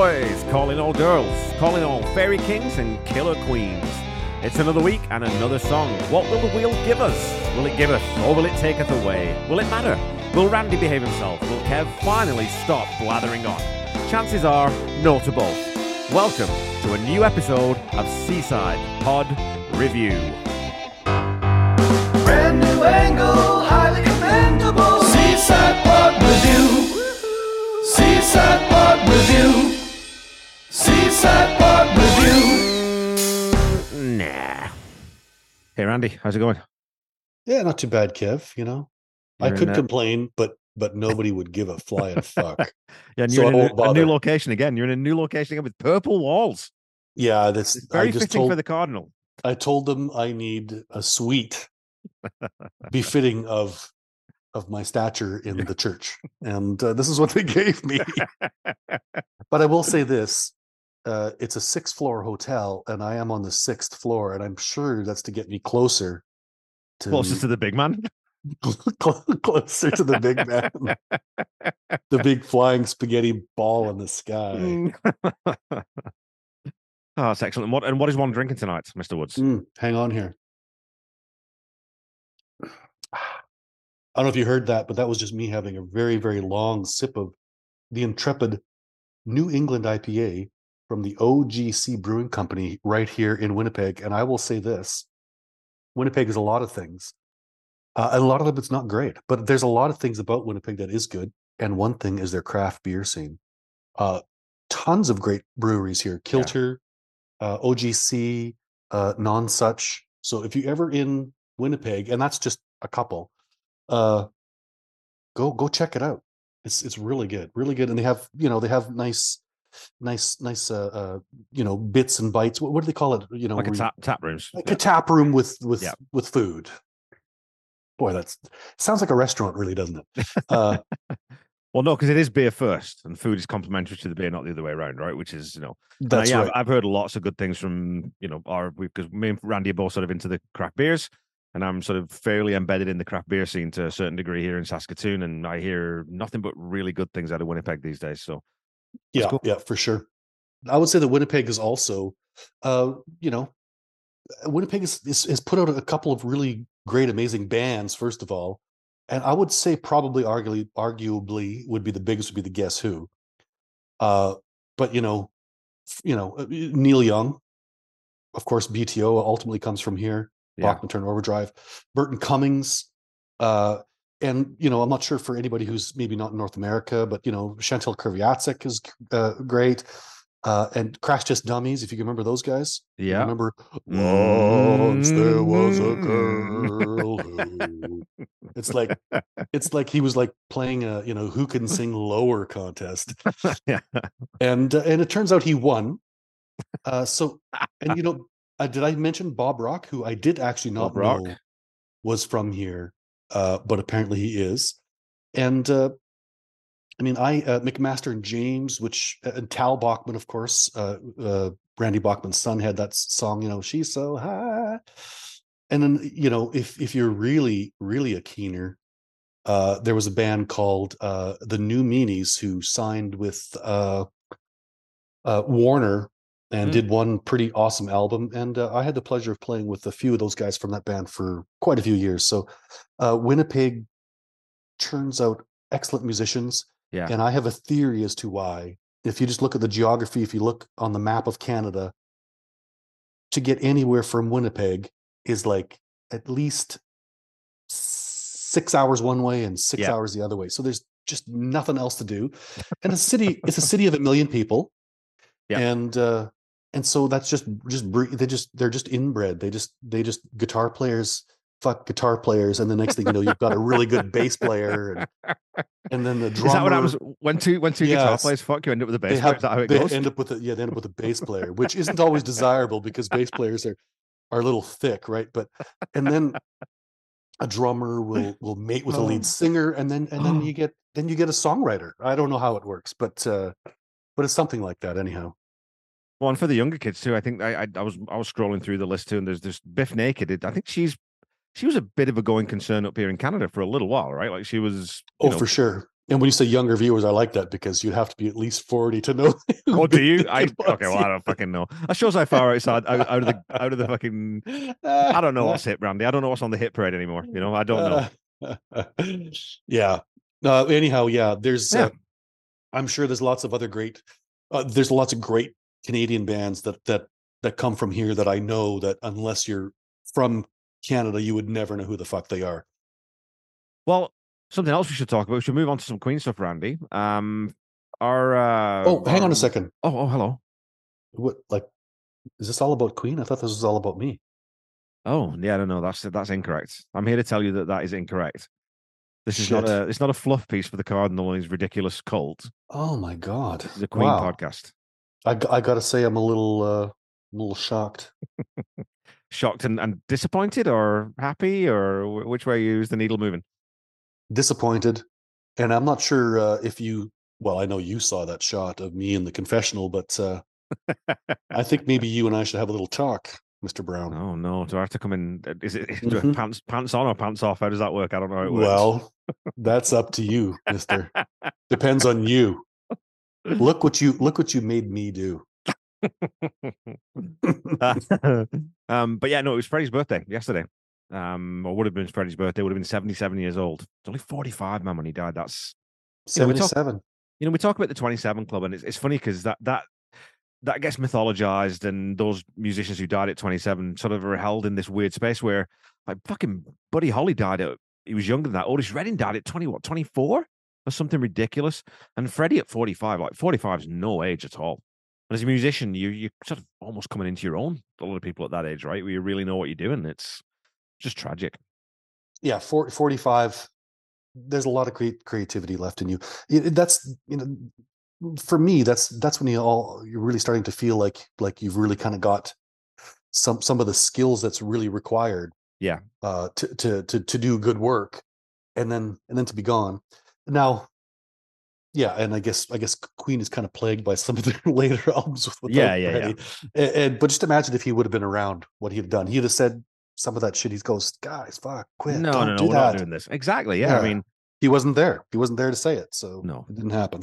boys, calling all girls, calling all fairy kings and killer queens. It's another week and another song. What will the wheel give us? Will it give us or will it taketh away? Will it matter? Will Randy behave himself? Will Kev finally stop blathering on? Chances are, no to both. Welcome to a new episode of Seaside Pod Review. Brand new angle, highly commendable. Seaside Pod Review. Seaside Pod Review. Seaside Review. Nah. Hey, Randy, how's it going? Yeah, not too bad, Kev. You know, I You're in could complain, but but nobody would give a flying fuck. Yeah, and So you're I in a, a new location again. You're in a new location again with purple walls. Yeah, that's Very I just fitting told for the Cardinal. I told them I need a suite befitting of of my stature in the church, and uh, this is what they gave me. but I will say this: uh, it's a six floor hotel, and I am on the sixth floor, and I'm sure that's to get me closer to Closest to the big man. closer to the big man, the big flying spaghetti ball in the sky. Mm. oh, that's excellent. And what, and what is one drinking tonight, Mr. Woods? Mm, hang on here. I don't know if you heard that, but that was just me having a very, very long sip of the intrepid New England IPA from the OGC Brewing Company right here in Winnipeg. And I will say this Winnipeg is a lot of things. Uh, and a lot of them it's not great, but there's a lot of things about Winnipeg that is good. And one thing is their craft beer scene. Uh, tons of great breweries here. Kilter, uh, OGC, uh, Nonsuch. So if you ever in Winnipeg, and that's just a couple, uh, go go check it out. It's it's really good, really good, and they have you know they have nice, nice, nice uh, uh you know bits and bites. What, what do they call it? You know, Like a tap, tap rooms. like a tap room with with Yeah. with food. Boy, that sounds like a restaurant, really, doesn't it? Uh, Well, no, because it is beer first, and food is complementary to the beer, not the other way around, right? Which is, you know, that's yeah, right. I've, I've heard lots of good things from, you know, our because me and Randy are both sort of into the craft beers, and I'm sort of fairly embedded in the craft beer scene to a certain degree here in Saskatoon, and I hear nothing but really good things out of Winnipeg these days. So, yeah, cool. yeah, for sure. I would say that Winnipeg is also, uh, you know, uh, Winnipeg is, is has put out a couple of really great, amazing bands. First of all, and I would say probably arguably, arguably would be the biggest would be the Guess Who. Uh, but you know, you know, uh, Neil Young, of course, BTO ultimately comes from here. yeah, Bachman Turner Overdrive, Burton Cummings, uh, and you know, I'm not sure for anybody who's maybe not in North America, but you know, Chantal Kreviazuk is uh, great, uh, and Crash Test Dummies, if you can remember those guys. Yeah, Remember, once there was a girl who. It's like it's like he was like playing a you know who can sing lower contest, yeah. and uh, and it turns out he won. Uh, so and you know, uh, did I mention Bob Rock, who I did actually not Bob Rock. know was from here, uh, but apparently he is. And uh, I mean, I uh, McMaster and James, which uh, and Tal Bachman, of course, uh, Randy Bachman's son had that song, you know, she's so high. And then you know, if if you're really really a keener, uh, there was a band called uh, the New Meanies who signed with uh, uh, Warner and Mm. did one pretty awesome album. And uh, I had the pleasure of playing with a few of those guys from that band for quite a few years. So uh, Winnipeg turns out excellent musicians. Yeah. And I have a theory as to why. If you just look at the geography, if you look on the map of Canada, to get anywhere from Winnipeg is like at least six hours one way and six Yeah. hours the other way. So there's just nothing else to do. And a city, it's a city of a million people. Yeah. And uh and so that's just just they just they're just inbred. They just they just guitar players fuck guitar players, and the next thing you know, you've got a really good bass player, and, and then the drummer. Is that what happens when two when two guitar players fuck you end up with a bass They player? have Is that how it they goes? end up with a yeah they end up with a bass player, which isn't always desirable because bass players are are a little thick, right? But and then a drummer will will mate with a Oh. lead singer, and then and then you get then you get a songwriter. I don't know how it works, but uh but it's something like that anyhow. Well, and for the younger kids too, I think I, I I was I was scrolling through the list too, and there's this Bif Naked. I think she's she was a bit of a going concern up here in Canada for a little while, right? Like she was, Oh, know, for sure. And when you say younger viewers, I like that because you'd have to be at least 40 to know. Oh, do you? I okay. Well, I don't fucking know. That shows how far outside out, out of the out of the fucking. I don't know what's hit, Randy. I don't know what's on the hit parade anymore. You know, I don't know. know. yeah. Uh, anyhow, yeah. There's. Yeah. Uh, I'm sure there's lots of other great. Uh, there's lots of great Canadian bands that that that come from here that I know that unless you're from Canada, you would never know who the fuck they are. Well, something else we should talk about. We should move on to some Queen stuff, Randy. Um, our uh, Oh, hang on a second. Oh, oh, hello. What like? Is this all about Queen? I thought this was all about me. Oh, yeah, I don't know. That's that's incorrect. I'm here to tell you that that is incorrect. This is not a it's not a fluff piece for the cardinal and his ridiculous cult. Oh my god! A Queen Wow. podcast. I, I gotta say, I'm a little uh, a little shocked. Shocked and, and disappointed, or happy, or which way you use the needle moving? disappointed and i'm not sure uh, if you well i know you saw that shot of me in the confessional but uh, i think maybe you and i should have a little talk mr brown Oh no! Do I have to come in? uh, Is it Mhm. pants pants on or pants off? How does that work? I don't know how it works. well that's up to you mister depends on you look what you look what you made me do um, but yeah, no, it was Freddie's birthday yesterday. Um, or would have been Freddie's birthday. Would have been seventy-seven years old. It's only forty-five, man, when he died. That's Yeah, we're talk- 77 you know, we talk about the 27 Club, and it's, it's funny because that that that gets mythologized, and those musicians who died at 27 sort of are held in this weird space where, like, fucking Buddy Holly died at he was younger than that. Otis Redding died at 20, what, 24 or something ridiculous, and Freddie at 45, like 45 is no age at all. And as a musician, you you sort of almost coming into your own. A lot of people at that age, right, where you really know what you're doing. It's just tragic. yeah 40, 45 there's a lot of crea- creativity left in you it- that's you know for me that's that's when you all you're really starting to feel like like you've really kind of got some some of the skills that's really required Yeah. uh to to to, to do good work and then and then to be gone now yeah and i guess i guess queen is kind of plagued by some of their later albums with Yeah, yeah, yeah. And, and but just imagine if he would have been around what he'd have done he'd have said some of that shit he goes guys fuck quit no, don't no, no, do we're that not doing this. Exactly. Yeah, I mean, he wasn't there. He wasn't there to say it, so No. it didn't happen.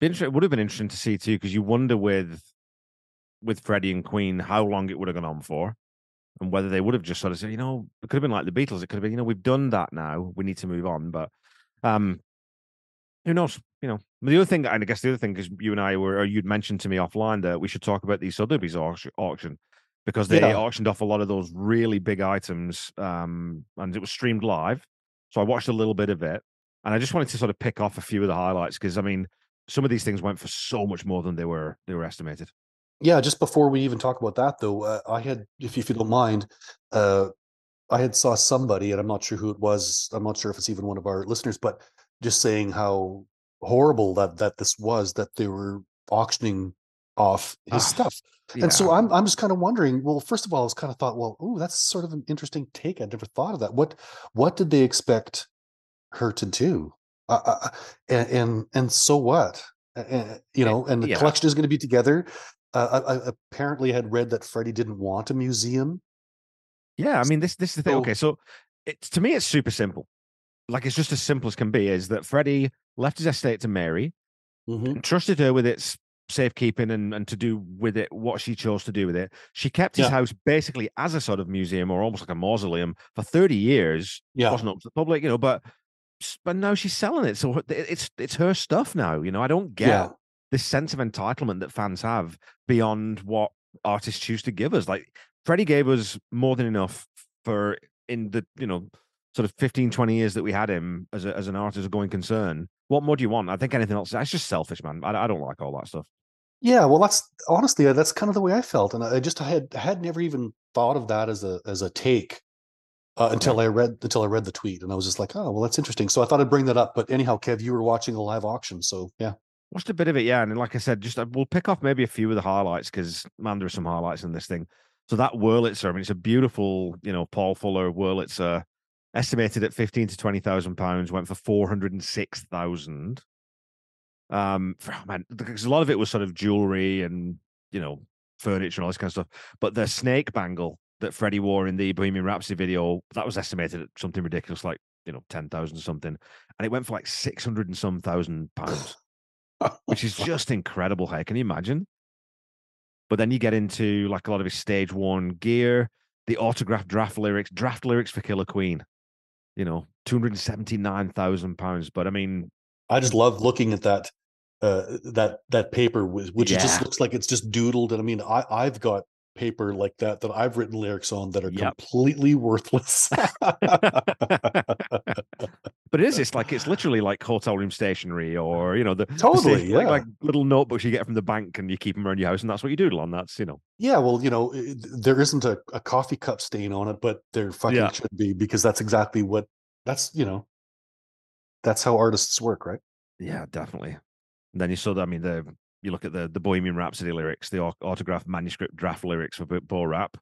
It would have been interesting to see too, because you wonder with with Freddie and Queen how long it would have gone on for, and whether they would have just sort of said, you know, it could have been like the Beatles. It could have been, you know, we've done that now. We need to move on. But um, who knows? You know, the other thing, and I guess the other thing, is you and I were, or you'd mentioned to me offline that we should talk about the Sotheby's auction, because they Yeah. auctioned off a lot of those really big items, um, and it was streamed live. So I watched a little bit of it, and I just wanted to sort of pick off a few of the highlights because I mean, some of these things went for so much more than they were they were estimated. Yeah, just before we even talk about that, though, uh, I had, if, if you don't mind, uh, I had saw somebody, and I'm not sure who it was. I'm not sure if it's even one of our listeners, but just saying how horrible that that this was that they were auctioning off his Ah, stuff. And so I'm I'm just kind of wondering. Well, first of all, I was kind of thought, well, oh, that's sort of an interesting take. I'd never thought of that. What what did they expect her to do? Uh, uh, and and and so what? Uh, uh, you know, and the yeah. collection is going to be together. Uh, I, I apparently had read that Freddie didn't want a museum. Yeah, I mean this this is the thing. Okay, so it's to me it's super simple. Like it's just as simple as can be. Is that Freddie left his estate to Mary, Mhm. entrusted her with its safekeeping and, and to do with it what she chose to do with it. She kept his Yeah. house basically as a sort of museum or almost like a mausoleum for 30 years. Yeah, wasn't up to the public, you know, but but now she's selling it. So it's it's her stuff now. You know, I don't get yeah, this sense of entitlement that fans have beyond what artists choose to give us. Like Freddie gave us more than enough for in the, you know, sort of 15, 20 years that we had him as a, as an artist, a going concern. What more do you want? I think anything else, that's just selfish, man. I, I don't like all that stuff. yeah. Well, that's honestly uh, that's kind of the way I felt, and I just I had I had never even thought of that as a as a take uh, until I read until I read the tweet, and I was just like, oh, well, that's interesting. So I thought I'd bring that up. But anyhow, Kev, you were watching a live auction, so yeah. Watched a bit of it, yeah. And like I said, just uh, we'll pick off maybe a few of the highlights because man, there are some highlights in this thing. So that Wurlitzer, I mean, it's a beautiful, you know, Paul Fuller Wurlitzer, estimated at fifteen to twenty thousand pounds, went for four hundred and six thousand. Um, for, oh, man, because a lot of it was sort of jewelry and you know furniture and all this kind of stuff. But the snake bangle that Freddie wore in the Bohemian Rhapsody video that was estimated at something ridiculous, like you know ten thousand something, and it went for like six hundred and some thousand pounds, which is just incredible. Hey, can you imagine? But then you get into like a lot of his stage one gear, the autographed draft lyrics, draft lyrics for Killer Queen. You know, two hundred seventy nine thousand pounds. But I mean, I just love looking at that uh that that paper with- which Yeah. just looks like it's just doodled and i mean i i've got paper like that that i've written lyrics on that are Yep. completely worthless but it is. It's like it's literally like hotel room stationery, or you know, the the Totally, like, yeah. like little notebooks you get from the bank, and you keep them around your house, and that's what you doodle on. That's you know, yeah well you know there isn't a, a coffee cup stain on it but there fucking Yeah. should be because that's exactly what that's you know that's how artists work right yeah, definitely. And then you saw that. I mean, the you look at the the Bohemian Rhapsody lyrics, the autograph manuscript draft lyrics for Bo- Rap,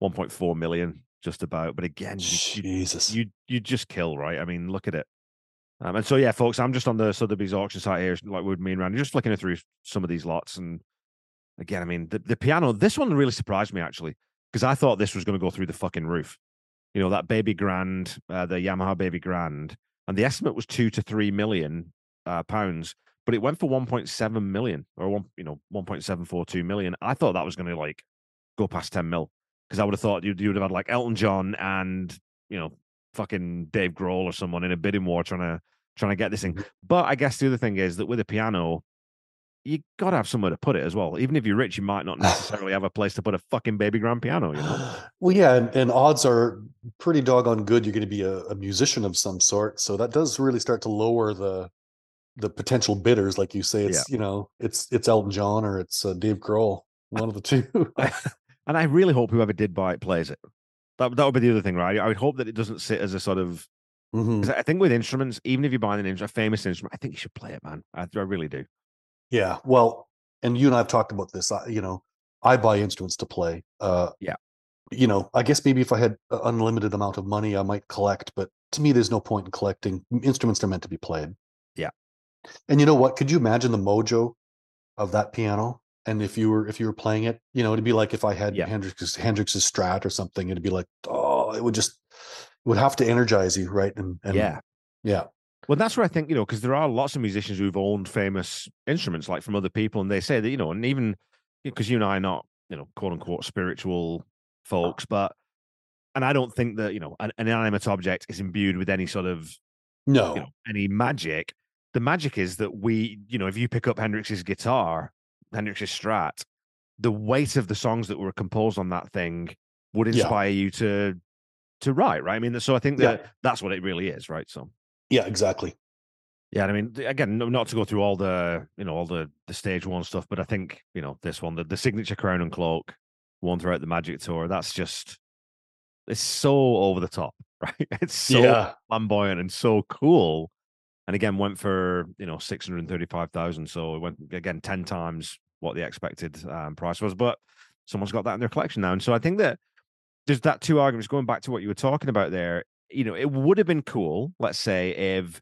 one point four million, just about. But again, you jesus you you just kill, right? I mean, look at it. Um, and so yeah, folks, I'm just on the Sotheby's auction site here, like with me and Randy, just flicking through some of these lots. And again, I mean, the, the piano, this one really surprised me actually, because I thought this was going to go through the fucking roof. You know, that baby grand, uh, the Yamaha baby grand, and the estimate was two to three million uh, pounds, but it went for 1.7 million or one, you know, 1.742 million. I thought that was going to like go past 10 mil because I would have thought you'd, you'd have had like Elton John and you know fucking Dave Grohl or someone in a bidding war trying to trying to get this thing. Mhm. But I guess the other thing is that with a piano, you got to have somewhere to put it as well. Even if you're rich, you might not necessarily have a place to put a fucking baby grand piano. You know? well yeah and, and odds are pretty doggone good you're going to be a, a musician of some sort so that does really start to lower the the potential bidders like you say it's you know it's it's elton john or it's uh, dave grohl one of the two and I really hope whoever did buy it plays it. That that would be the other thing, right? I would hope that it doesn't sit as a sort of. Mhm. 'cause I think with instruments, even if you're buying an instrument, a famous instrument, I think you should play it, man. I, I really do. Yeah, well, and you and I have talked about this. I, you know, I buy instruments to play. Uh, Yeah. You know, I guess maybe if I had an unlimited amount of money, I might collect. But to me, there's no point in collecting. Instruments are meant to be played. Yeah. And you know what? Could you imagine the mojo of that piano? And if you were if you were playing it, you know, it'd be like if I had Yeah. Hendrix's Hendrix's Strat or something. It'd be like, oh, it would just it would have to energize you, right? And, and yeah. yeah, Well, that's where I think, you know, because there are lots of musicians who've owned famous instruments, like from other people, and they say that, you know, and even because you and I are not, you know, quote unquote spiritual uh folks, but, and I don't think that, you know, an, an inanimate object is imbued with any sort of, no, you know, any magic. The magic is that we, you know, if you pick up Hendrix's guitar, Hendrix's Strat, the weight of the songs that were composed on that thing would Yeah. inspire you to to write, right? I mean, so I think Yeah. that that's what it really is, right? So. yeah, exactly. Yeah, I mean, again, not to go through all the, you know, all the the stage one stuff, but I think you know this one, the, the signature crown and cloak, one throughout the Magic Tour. That's just, it's so over the top, right? It's so yeah, flamboyant and so cool. And again, went for you know six hundred thirty-five thousand, so it went again ten times what the expected um, price was. But someone's got that in their collection now, and so I think that there's that two arguments going back to what you were talking about there. You know, it would have been cool, let's say, if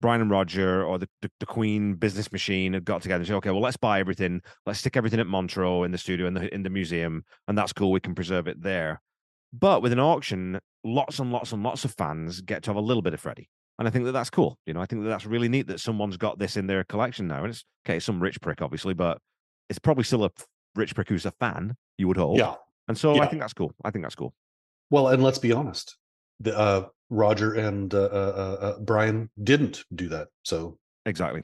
Brian and Roger or the, the, the Queen business machine had got together and said, okay, well, let's buy everything, let's stick everything at Montreux in the studio in the in the museum, and that's cool. We can preserve it there. But with an auction, lots and lots and lots of fans get to have a little bit of Freddie. And I think that that's cool. You know, I think that that's really neat that someone's got this in their collection now. And it's okay, some rich prick, obviously, but it's probably still a rich prick who's a fan, you would hope. yeah. And so I think that's cool. I think that's cool. Well, and let's be honest, the uh, Roger and uh, uh, uh, Brian didn't do that. So Exactly.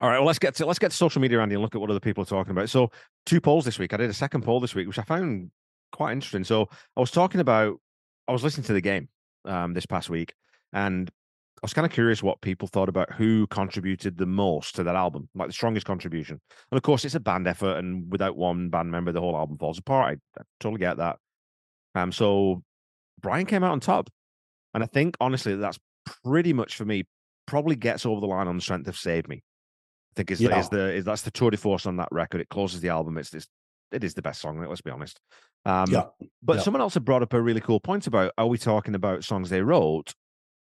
All right. Well, let's get to let's get to social media, Andy, and look at what other people are talking about. So, two polls this week. I did a second poll this week, which I found quite interesting. So, I was talking about, I was listening to the game um, this past week, and was kind of curious what people thought about who contributed the most to that album, like the strongest contribution. And of course, it's a band effort, and without one band member, the whole album falls apart. I, I totally get that. Um, so Brian came out on top, and I think honestly, that's pretty much for me. Probably gets over the line on the strength of "Save Me." I think is, Yeah. is the is that's the tour de force on that record. It closes the album. It's this. It is the best song. Let's be honest. Um, Yeah. But Yeah. someone else had brought up a really cool point about: Are we talking about songs they wrote,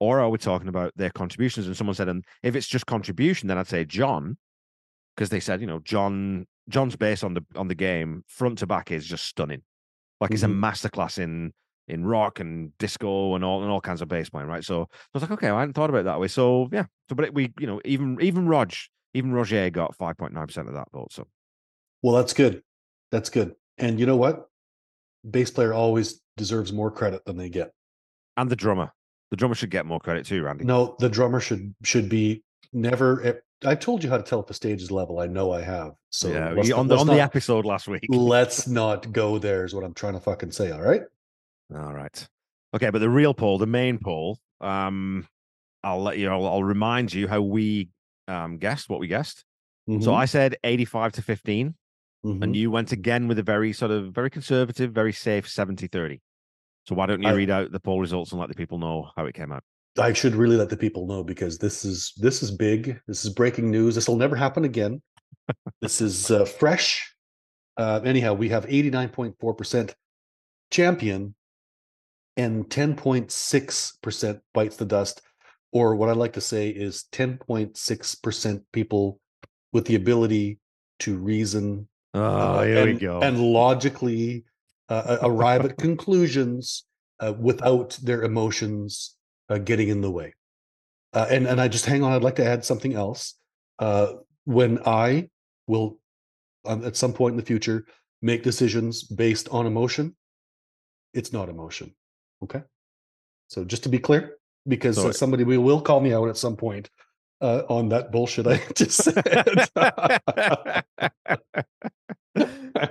or are we talking about their contributions? And someone said, and if it's just contribution, then I'd say John, because they said, you know, John John's bass on the on the game front to back is just stunning. Like it's a Mhm. masterclass in in rock and disco and all and all kinds of bass playing, right? So I was like, okay, I hadn't thought about it that way. So yeah, so but it, we, you know, even even Rog, even Roger got five point nine percent of that vote. So Well, that's good. That's good. And you know what? Bass player always deserves more credit than they get. and the drummer, the drummer should get more credit too, Randy. No, the drummer should should be never. eh, I've told you how to tell if a stage is level. I know I have. So yeah, let's on the on the episode last week. let's not go there. Is what I'm trying to fucking say. All right. All right. Okay, but the real poll, the main poll, um, I'll let you. I'll, I'll remind you how we um guessed what we guessed. Mm-hmm. So I said eighty-five to fifteen. Mhm. and you went again with a very sort of very conservative, very safe 70 30. So why don't you I- read out the poll results and let the people know how it came out? I should really let the people know because this is this is big. This is breaking news. This will never happen again. this is uh, fresh. Uh, anyhow, we have 89.4% champion and 10.6% bites the dust. Or what I like to say is 10.6% people with the ability to reason Oh, uh, here we go. and logically uh, uh, arrive at conclusions uh, without their emotions uh, getting in the way. Uh, and and I just hang on. I'd like to add something else. Uh, when I will, um, at some point in the future, make decisions based on emotion, it's not emotion. Okay. So just to be clear, because So- somebody will, will call me out at some point uh, on that bullshit I just said.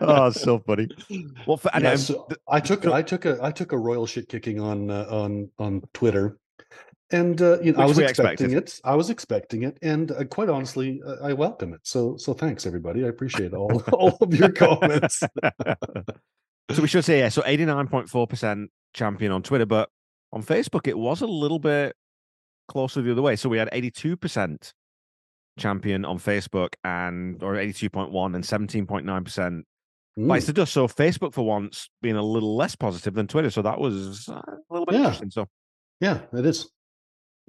oh, so funny. Well, for, and, Yeah, um, so I took I took a I took a royal shit kicking on uh, on on Twitter, and uh, you know I was expecting expected. it. I was expecting it, and uh, quite honestly, uh, I welcome it. So so thanks everybody. I appreciate all all of your comments. so we should say, yeah, so 89.4% champion on Twitter, but on Facebook, it was a little bit closer the other way. So we had 82% champion on Facebook and or 82.1 and 17.9% Mm, the dust. So Facebook for once being a little less positive than Twitter. So that was uh, a little bit Yeah. interesting. So yeah, it is.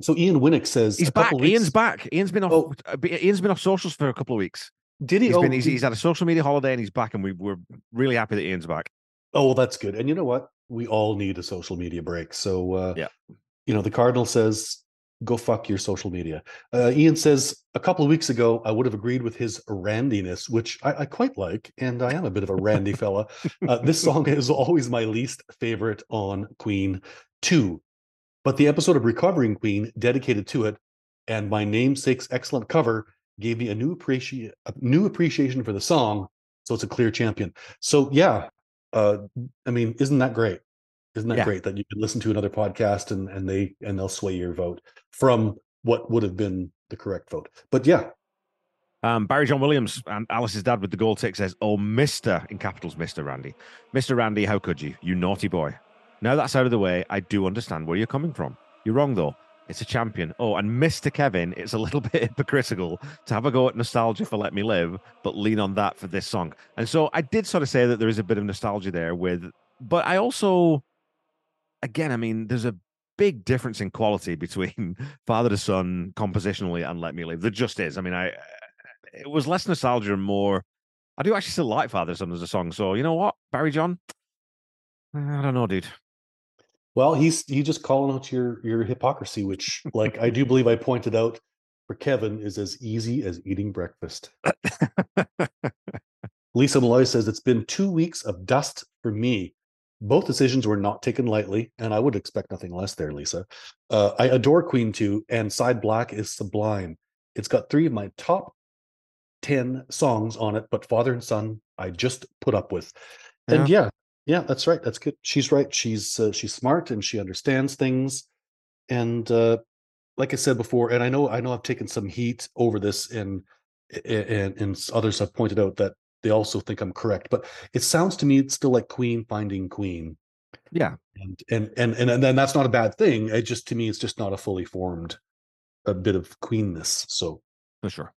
So Ian Winnick says he's back. couple Ian's back. Ian's been off. Oh. uh, Ian's been off socials for a couple of weeks. Did he? He's oh, been. He's, did- he's had a social media holiday and he's back, and we we're really happy that Ian's back. Oh, well, that's good. And you know what? We all need a social media break. So, uh, Yeah. you know, the Cardinal says, go fuck your social media. Uh, Ian says, a couple of weeks ago, I would have agreed with his randiness, which I, I quite like. And I am a bit of a randy fella. Uh, this song is always my least favorite on Queen 2. But the episode of Recovering Queen dedicated to it and my namesake's excellent cover gave me a new appreciate a new appreciation for the song. So it's a clear champion. So yeah, uh, I mean, isn't that great? Isn't that Yeah. great that you can listen to another podcast and and they and they'll sway your vote from what would have been the correct vote? But yeah, Um, Barry John Williams and Alice's dad with the gold tick says, "Oh, Mister in capitals, Mister Randy, Mister Randy, how could you, you naughty boy? Now that's out of the way, I do understand where you're coming from. You're wrong though. It's a champion. Oh, and Mister Kevin, it's a little bit hypocritical to have a go at nostalgia for Let Me Live, but lean on that for this song. And so I did sort of say that there is a bit of nostalgia there with, but I also, again, I mean, there's a big difference in quality between Father to Son compositionally and Let Me Live. There just is. I mean, I it was less nostalgia and more. I do actually still like Father to Son as a song. So you know what, Barry John, eh, I don't know, dude. well, he's he just calling out your your hypocrisy, which, like I do believe I pointed out for Kevin, is as easy as eating breakfast. Lisa Malloy says it's been two weeks of dust for me. Both decisions were not taken lightly, and I would expect nothing less there, Lisa. Uh, I adore Queen 2, and Side Black is sublime. It's got three of my top 10 songs on it, but Father and Son, I just put up with. And yeah, yeah, that's right. That's good. She's right. She's uh, she's smart and she understands things. And uh, like I said before, and I know I know I've taken some heat over this, and and and others have pointed out that they also think I'm correct, but it sounds to me it's still like Queen finding Queen, Yeah, and and and and, and then that's not a bad thing. It just to me it's just not a fully formed a bit of queenness. So for sure.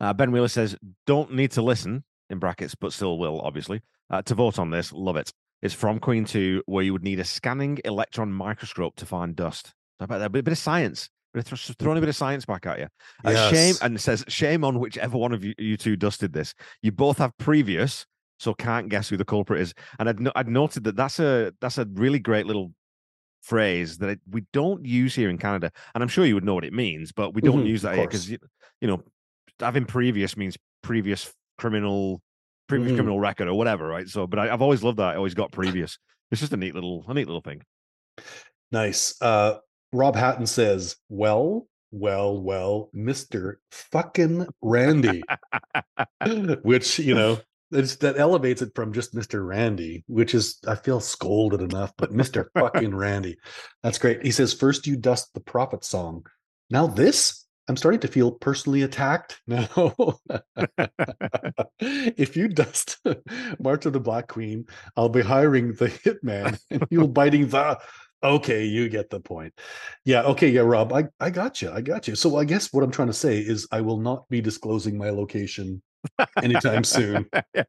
Uh, ben Wheeler says, "Don't need to listen in brackets, but still will obviously uh, to vote on this. Love it. It's from Queen Two, where you would need a scanning electron microscope to find dust. How about that? A bit, bit of science. Th- throwing a bit of science back at you. Uh, Shame and it says shame on whichever one of you, you two dusted this. You both have previous so can't guess who the culprit is. And I'd, no- I'd noted that that's a that's a really great little phrase that we don't use here in Canada, and I'm sure you would know what it means, but we don't Mhm, use that here because you, you know having previous means previous criminal previous Mhm. criminal record or whatever, right? So, but I, I've always loved that. I always got previous. It's just a neat little a neat little thing. Nice. Uh, Rob Hatton says, "Well, well, well, Mister Fucking Randy," which you know it's, that elevates it from just Mister Randy, which is I feel scolded enough, but Mister Fucking Randy, that's great. He says, first you dust the prophet song, now this." I'm starting to feel personally attacked now. if you dust March of the Black Queen, I'll be hiring the hitman and you'll biting the Okay, you get the point. Yeah, okay, yeah, Rob, I, I got you. I got you. So I guess what I'm trying to say is I will not be disclosing my location anytime soon. Al-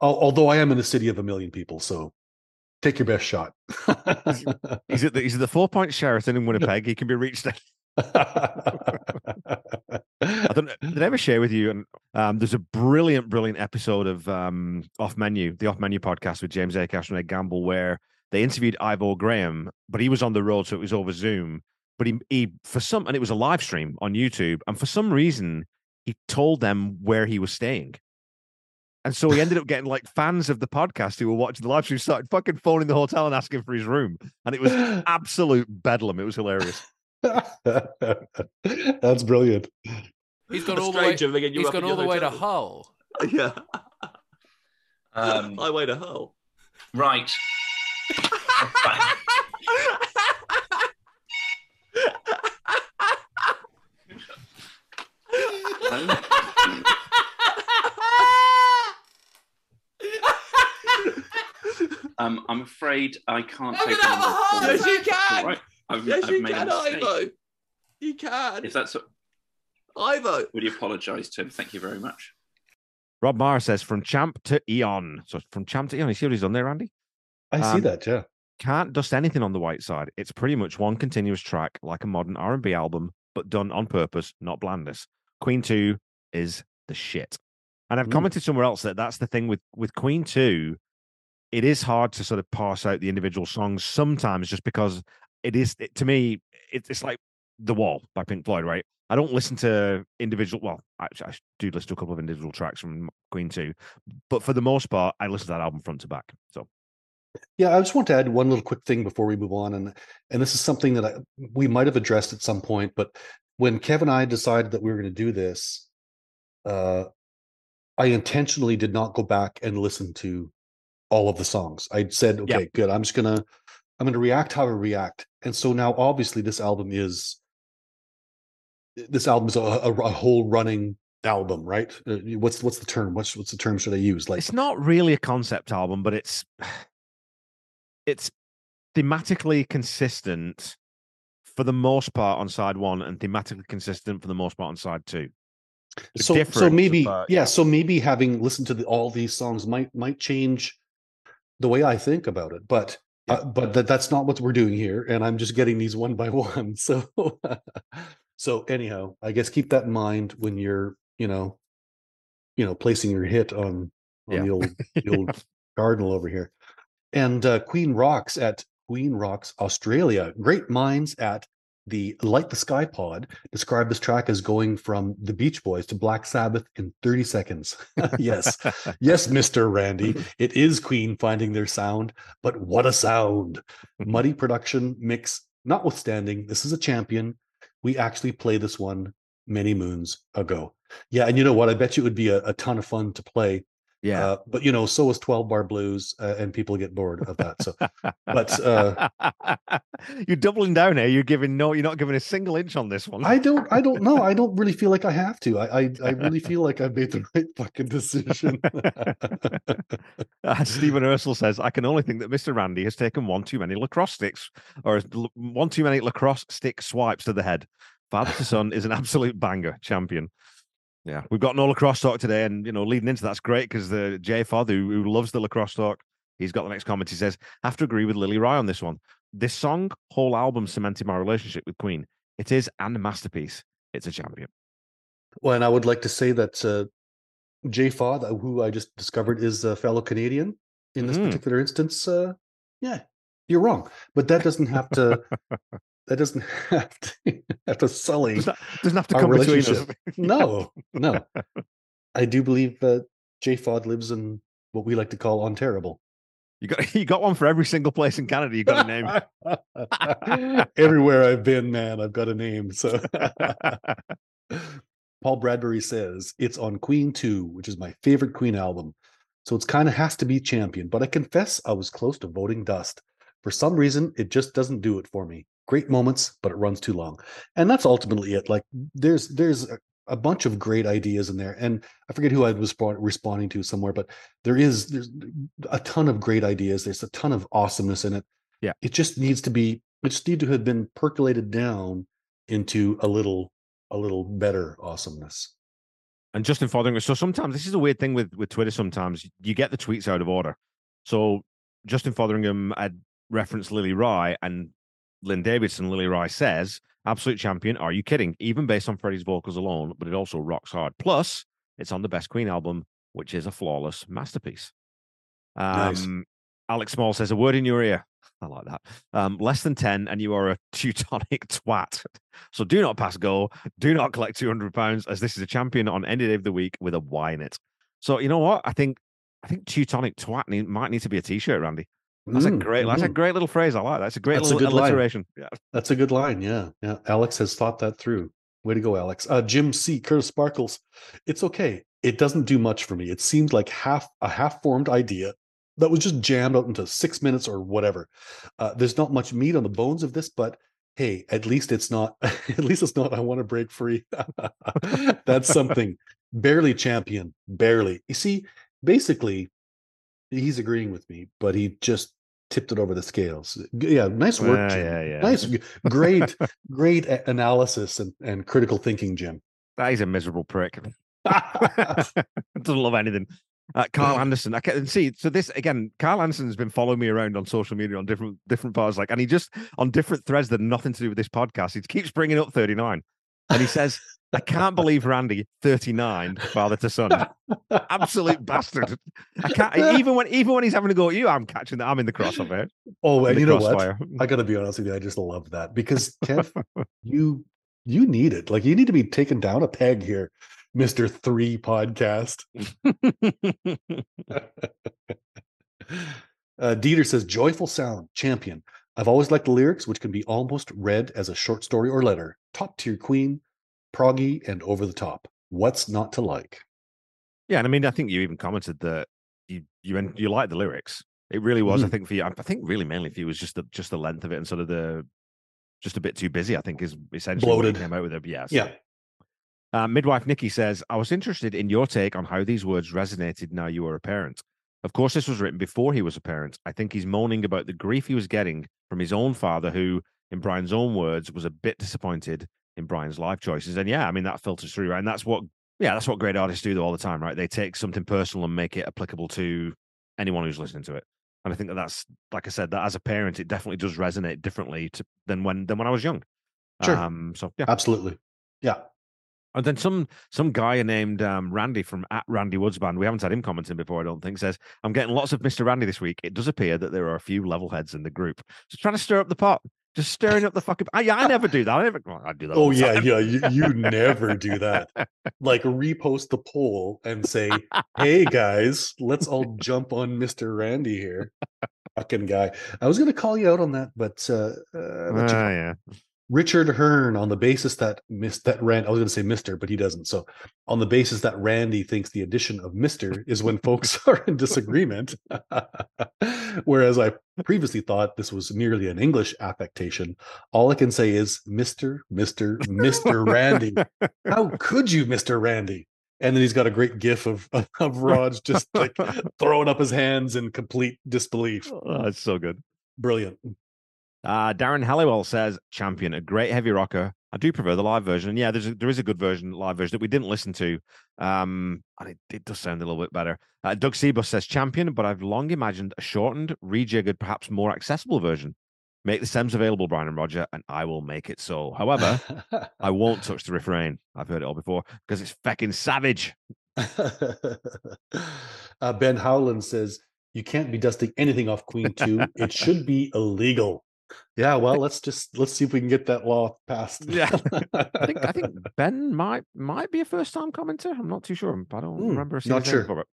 Although I am in a city of a million people, so take your best shot. He's at the he's at the four point Sheraton in Winnipeg. He can be reached. I don't. Did I ever share with you? And um, there's a brilliant, brilliant episode of um, Off Menu, the Off Menu podcast with James Acaster and Ed Gamble, where they interviewed Ivo Graham, but he was on the road, so it was over Zoom. But he, he for some, and it was a live stream on YouTube, and for some reason, he told them where he was staying. And so he ended up getting like fans of the podcast who were watching the live stream started fucking phoning the hotel and asking for his room. And it was absolute bedlam. It was hilarious. That's brilliant. He's gone A all the way. stranger ringing you He's up in gone all the way to. Hull. Yeah. Um, Highway to Hull. right. Um, I'm afraid I can't I'm take gonna any more have a calls. heart Yes, you can. right. I've, Yes, I've you made can, a mistake. Ivo. You can. If that's Ivo. would you apologise to him? Thank you very much. Rob Mara says from champ to Eon. So from champ to Eon. You see what he's done there, Andy? I see Um, that, yeah. Can't dust anything on the white side. It's pretty much one continuous track, like a modern R and B album, but done on purpose, not blandness. Queen Two is the shit. And I've Mm. commented somewhere else that that's the thing with with Queen Two. It is hard to sort of parse out the individual songs sometimes, just because it is it, to me. It, it's like The Wall by Pink Floyd, right? I don't listen to individual. Well, actually, I do listen to a couple of individual tracks from Queen Two, but for the most part, I listen to that album front to back. So Yeah, I just want to add one little quick thing before we move on, and and this is something that I, we might have addressed at some point, but when Kevin and I decided that we were going to do this, uh, I intentionally did not go back and listen to all of the songs. I said, okay, good. I'm just gonna I'm gonna react how I react, and so now obviously this album is this album is a, a, a whole running album, right? Uh, what's what's the term? What's what's the term should I use? Like it's not really a concept album, but it's it's thematically consistent for the most part on side one, and thematically consistent for the most part on side two. It's so so maybe but yeah yeah. so maybe having listened to the, all these songs might might change the way i think about it but Yeah. uh, but that, that's not what we're doing here and i'm just getting these one by one so so anyhow i guess keep that in mind when you're you know you know placing your hit on on Yeah. the old the old cardinal over here and uh, queen rocks at queen rocks australia great minds at the light the sky pod describe this track as going from the beach boys to black sabbath in 30 seconds. Yes. Yes mr randy it is queen finding their sound but what a sound! Muddy production mix notwithstanding this is a champion. We actually played this one many moons ago. Yeah and you know what? I bet you it would be a, a ton of fun to play yeah. uh, but you know so is 12 bar blues uh, and people get bored of that so but, uh, you're doubling down here. You're giving no. You're not giving a single inch on this one. I don't I don't know. I don't really feel like I have to. I I, I really feel like I've made the right fucking decision. As Stephen Ursel says, I can only think that Mr. Randy has taken one too many lacrosse sticks or one too many lacrosse stick swipes to the head. Father to son is an absolute banger champion. Yeah, we've got no lacrosse talk today. And, you know, leading into that's great because the Jay Fod, who, who loves the lacrosse talk, he's got the next comment. He says, have to agree with Lily Rye on this one. This song, whole album cemented my relationship with Queen. It is and a masterpiece. It's a champion. well, and I would like to say that uh, Jay Fod, uh, who I just discovered is a fellow Canadian in this Mhm. particular instance, uh, yeah, you're wrong. But that doesn't have to. that doesn't have to have to sully. Doesn't, doesn't have to Our come between us. relationship. No, no. I do believe that Jay Fod lives in what we like to call Ontariable. You got you got one for every single place in Canada. You got a name. Everywhere I've been, man, I've got a name. So Paul Bradbury says it's on Queen 2, which is my favorite Queen album. So it's kind of has to be champion, but I confess I was close to voting dust. For some reason, it just doesn't do it for me. Great moments, but it runs too long. And that's ultimately it. Like there's there's a, a bunch of great ideas in there. And I forget who I was responding to somewhere, but there is there's a ton of great ideas. There's a ton of awesomeness in it. Yeah. It just needs to be it just need to have been percolated down into a little a little better awesomeness. and Justin Fotheringham. So sometimes this is a weird thing with with Twitter. Sometimes you get the tweets out of order. So Justin Fotheringham had referenced Lily Rye and Lynn Davidson. Lily Rye says, "Absolute champion. Are you kidding? Even based on Freddie's vocals alone, but it also rocks hard. Plus, it's on the best Queen album, which is a flawless masterpiece." Nice. Um, Alex Small says, "A word in your ear." I like that. Um, less than 10, and you are a Teutonic twat. So do not pass go. Do not collect £200, as this is a champion on any day of the week with a Y in it. So you know what? I think I think Teutonic twat need, might need to be a t-shirt, Randy. That's a Mm, great that's a mhm. great little phrase. I like that. It's a great That's a little good line. Yeah. That's a good line. Yeah. Yeah. Alex has thought that through. Way to go, Alex. Uh, Jim C. Curtis Sparkles. It's okay. It doesn't do much for me. It seemed like half a half-formed idea that was just jammed out into six minutes or whatever. Uh, there's not much meat on the bones of this, but hey, at least it's not. At least it's not. I want to break free. That's something. barely champion. Barely. You see, basically, he's agreeing with me, but he just tipped it over the scales. Yeah, nice work, Yeah, Jim. yeah, yeah. Nice, great, great analysis and, and critical thinking, Jim. That is a miserable prick. Doesn't love anything. Uh, Carl Anderson, I can see. So this again, Carl Anderson has been following me around on social media on different different parts, like, and he just on different threads that nothing to do with this podcast. He keeps bringing up thirty nine, and he says, "I can't believe Randy thirty nine, father to son, absolute bastard." I can't even when even when he's having to go at you, I'm catching that. I'm in the crossover. Oh, and you know what? I got to be honest with you. I just love that because Kev, you you need it. Like you need to be taken down a peg here, Mister Three Podcast. uh, Dieter says, "Joyful sound, champion." I've always liked the lyrics, which can be almost read as a short story or letter. Top tier Queen, proggy and over the top. What's not to like? Yeah, and I mean, I think you even commented that you you you like the lyrics. It really was, I Mhm. think, for you. I think really mainly for you was just the just the length of it and sort of the just a bit too busy. I think is essentially what came out with it. Yeah, so- Yeah. Uh, Midwife Nikki says, "I was interested in your take on how these words resonated now you are a parent. Of course, this was written before he was a parent. I think he's moaning about the grief he was getting from his own father, who, in Brian's own words, was a bit disappointed in Brian's life choices. And yeah, I mean that filters through, right? And that's what, yeah, that's what great artists do though, all the time, right? They take something personal and make it applicable to anyone who's listening to it. And I think that that's, like I said, that as a parent, it definitely does resonate differently to, than when than when I was young. Sure. Um, so yeah, Absolutely. Yeah. and then some some guy named um, Randy from at Randy Woods Band, we haven't had him commenting before, I don't think, says, I'm getting lots of Mr. Randy this week. It does appear that there are a few level heads in the group. So trying to stir up the pot, just stirring up the fucking I, I never do that. I never well, I do that. Oh yeah, time. yeah. You, you never do that. Like repost the poll and say, "Hey guys, let's all jump on Mister Randy here." Fucking guy. I was gonna call you out on that, but uh, uh, you Ah, yeah. Richard Hearn on the basis that Miss that Rand I was going to say Mister, but he doesn't. So on the basis that Randy thinks the addition of Mister is when folks are in disagreement, whereas I previously thought this was merely an English affectation. All I can say is Mister, Mister, Mister Randy. How could you, Mister Randy? And then he's got a great gif of of Raj just like throwing up his hands in complete disbelief. Oh, it's so good. Brilliant. Uh, Darren Halliwell says, "Champion, a great heavy rocker. I do prefer the live version. Yeah, there's a, there is a good version, live version that we didn't listen to. Um, and it, it does sound a little bit better. Uh, Doug Sebus says, "Champion, but I've long imagined a shortened, rejiggered, perhaps more accessible version. Make the stems available, Brian and Roger, and I will make it so. However, I won't touch the refrain. I've heard it all before because it's fucking savage. uh, ben Howland says you can't be dusting anything off Queen 2. It should be illegal. Yeah, well, let's just let's see if we can get that law passed. Yeah. I think I think Ben might might be a first time commenter. I'm not too sure. I don't Hmm, remember not sure.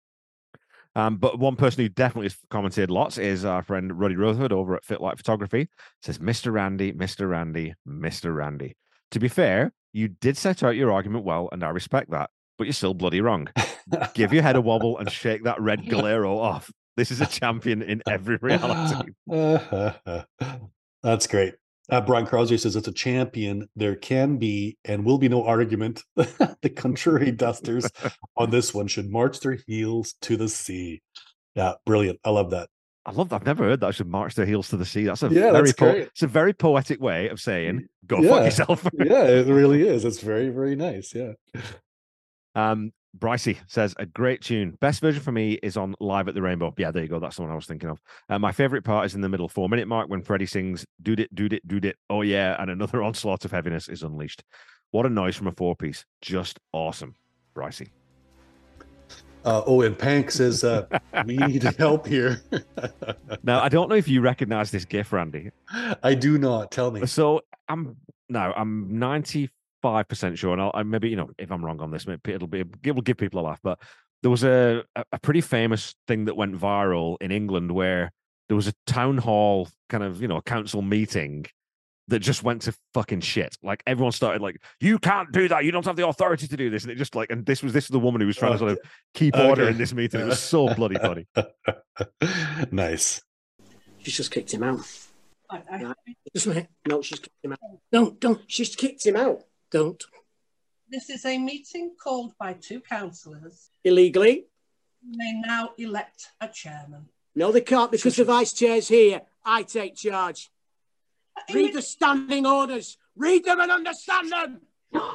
Um, but one person who definitely has commented lots is our friend Ruddy Rutherford over at Fit Light Photography. Says, Mr. Randy, Mr. Randy, Mr. Randy. To be fair, you did set out your argument well, and I respect that, but you're still bloody wrong. Give your head a wobble and shake that red galero off. This is a champion in every reality. That's great. Uh, Brian Krause says it's a champion. There can be and will be no argument. the contrary dusters on this one should march their heels to the sea. Yeah, brilliant. I love that. I love that. I've never heard that. I should march their heels to the sea. That's a Yeah, very that's po- it's a very poetic way of saying go Yeah. fuck yourself. Yeah, it really is. It's very, very nice. Yeah. Um, Brycey says a great tune. Best version for me is on Live at the Rainbow. Yeah, there you go. That's the one I was thinking of. Uh, my favorite part is in the middle four minute mark when Freddie sings "Dood it, dood it, dood it." Oh yeah, and another onslaught of heaviness is unleashed. What a noise from a four piece. Just awesome, Brycey. Uh, oh, and Pank says uh, we need help here. Now I don't know if you recognize this gif, Randy. I do not. Tell me. So I'm no, I'm ninety five percent sure, and I'll I maybe you know if I'm wrong on this, maybe it'll be it will give people a laugh. But there was a a a pretty famous thing that went viral in England where there was a town hall kind of you know a council meeting that just went to fucking shit. Like everyone started like, "You can't do that. You don't have the authority to do this." And it just like, and this was this is the woman who was trying to sort of keep order Okay. in this meeting. It was so bloody funny. nice. She's just kicked him out. I, I, Right. Just a minute. No, she's kicked him out. Oh. Don't, don't. She's kicked him out. Don't. This is a meeting called by two councillors. Illegally. They now elect a chairman. No, they can't because the vice chair's here. I take charge. In Read the standing orders. Read them and understand them.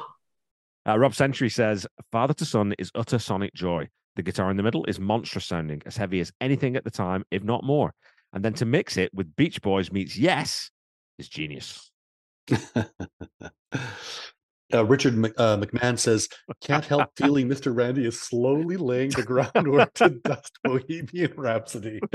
Uh, Rob Century says, Father to Son is utter sonic joy. The guitar in the middle is monstrous sounding, as heavy as anything at the time, if not more. And then to mix it with Beach Boys meets Yes is genius. Uh, Richard uh, McMahon says, "Can't help feeling Mr. Randy is slowly laying the groundwork to dust Bohemian Rhapsody,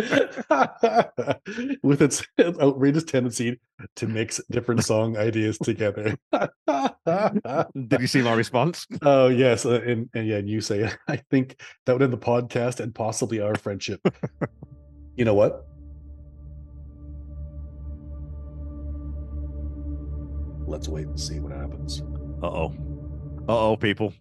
with its outrageous tendency to mix different song ideas together." Did you see my response? Oh yes, uh, and, and yeah, and you say, "I think that would end the podcast and possibly our friendship." you know what? Let's wait and see what happens. Uh oh. Uh oh, people.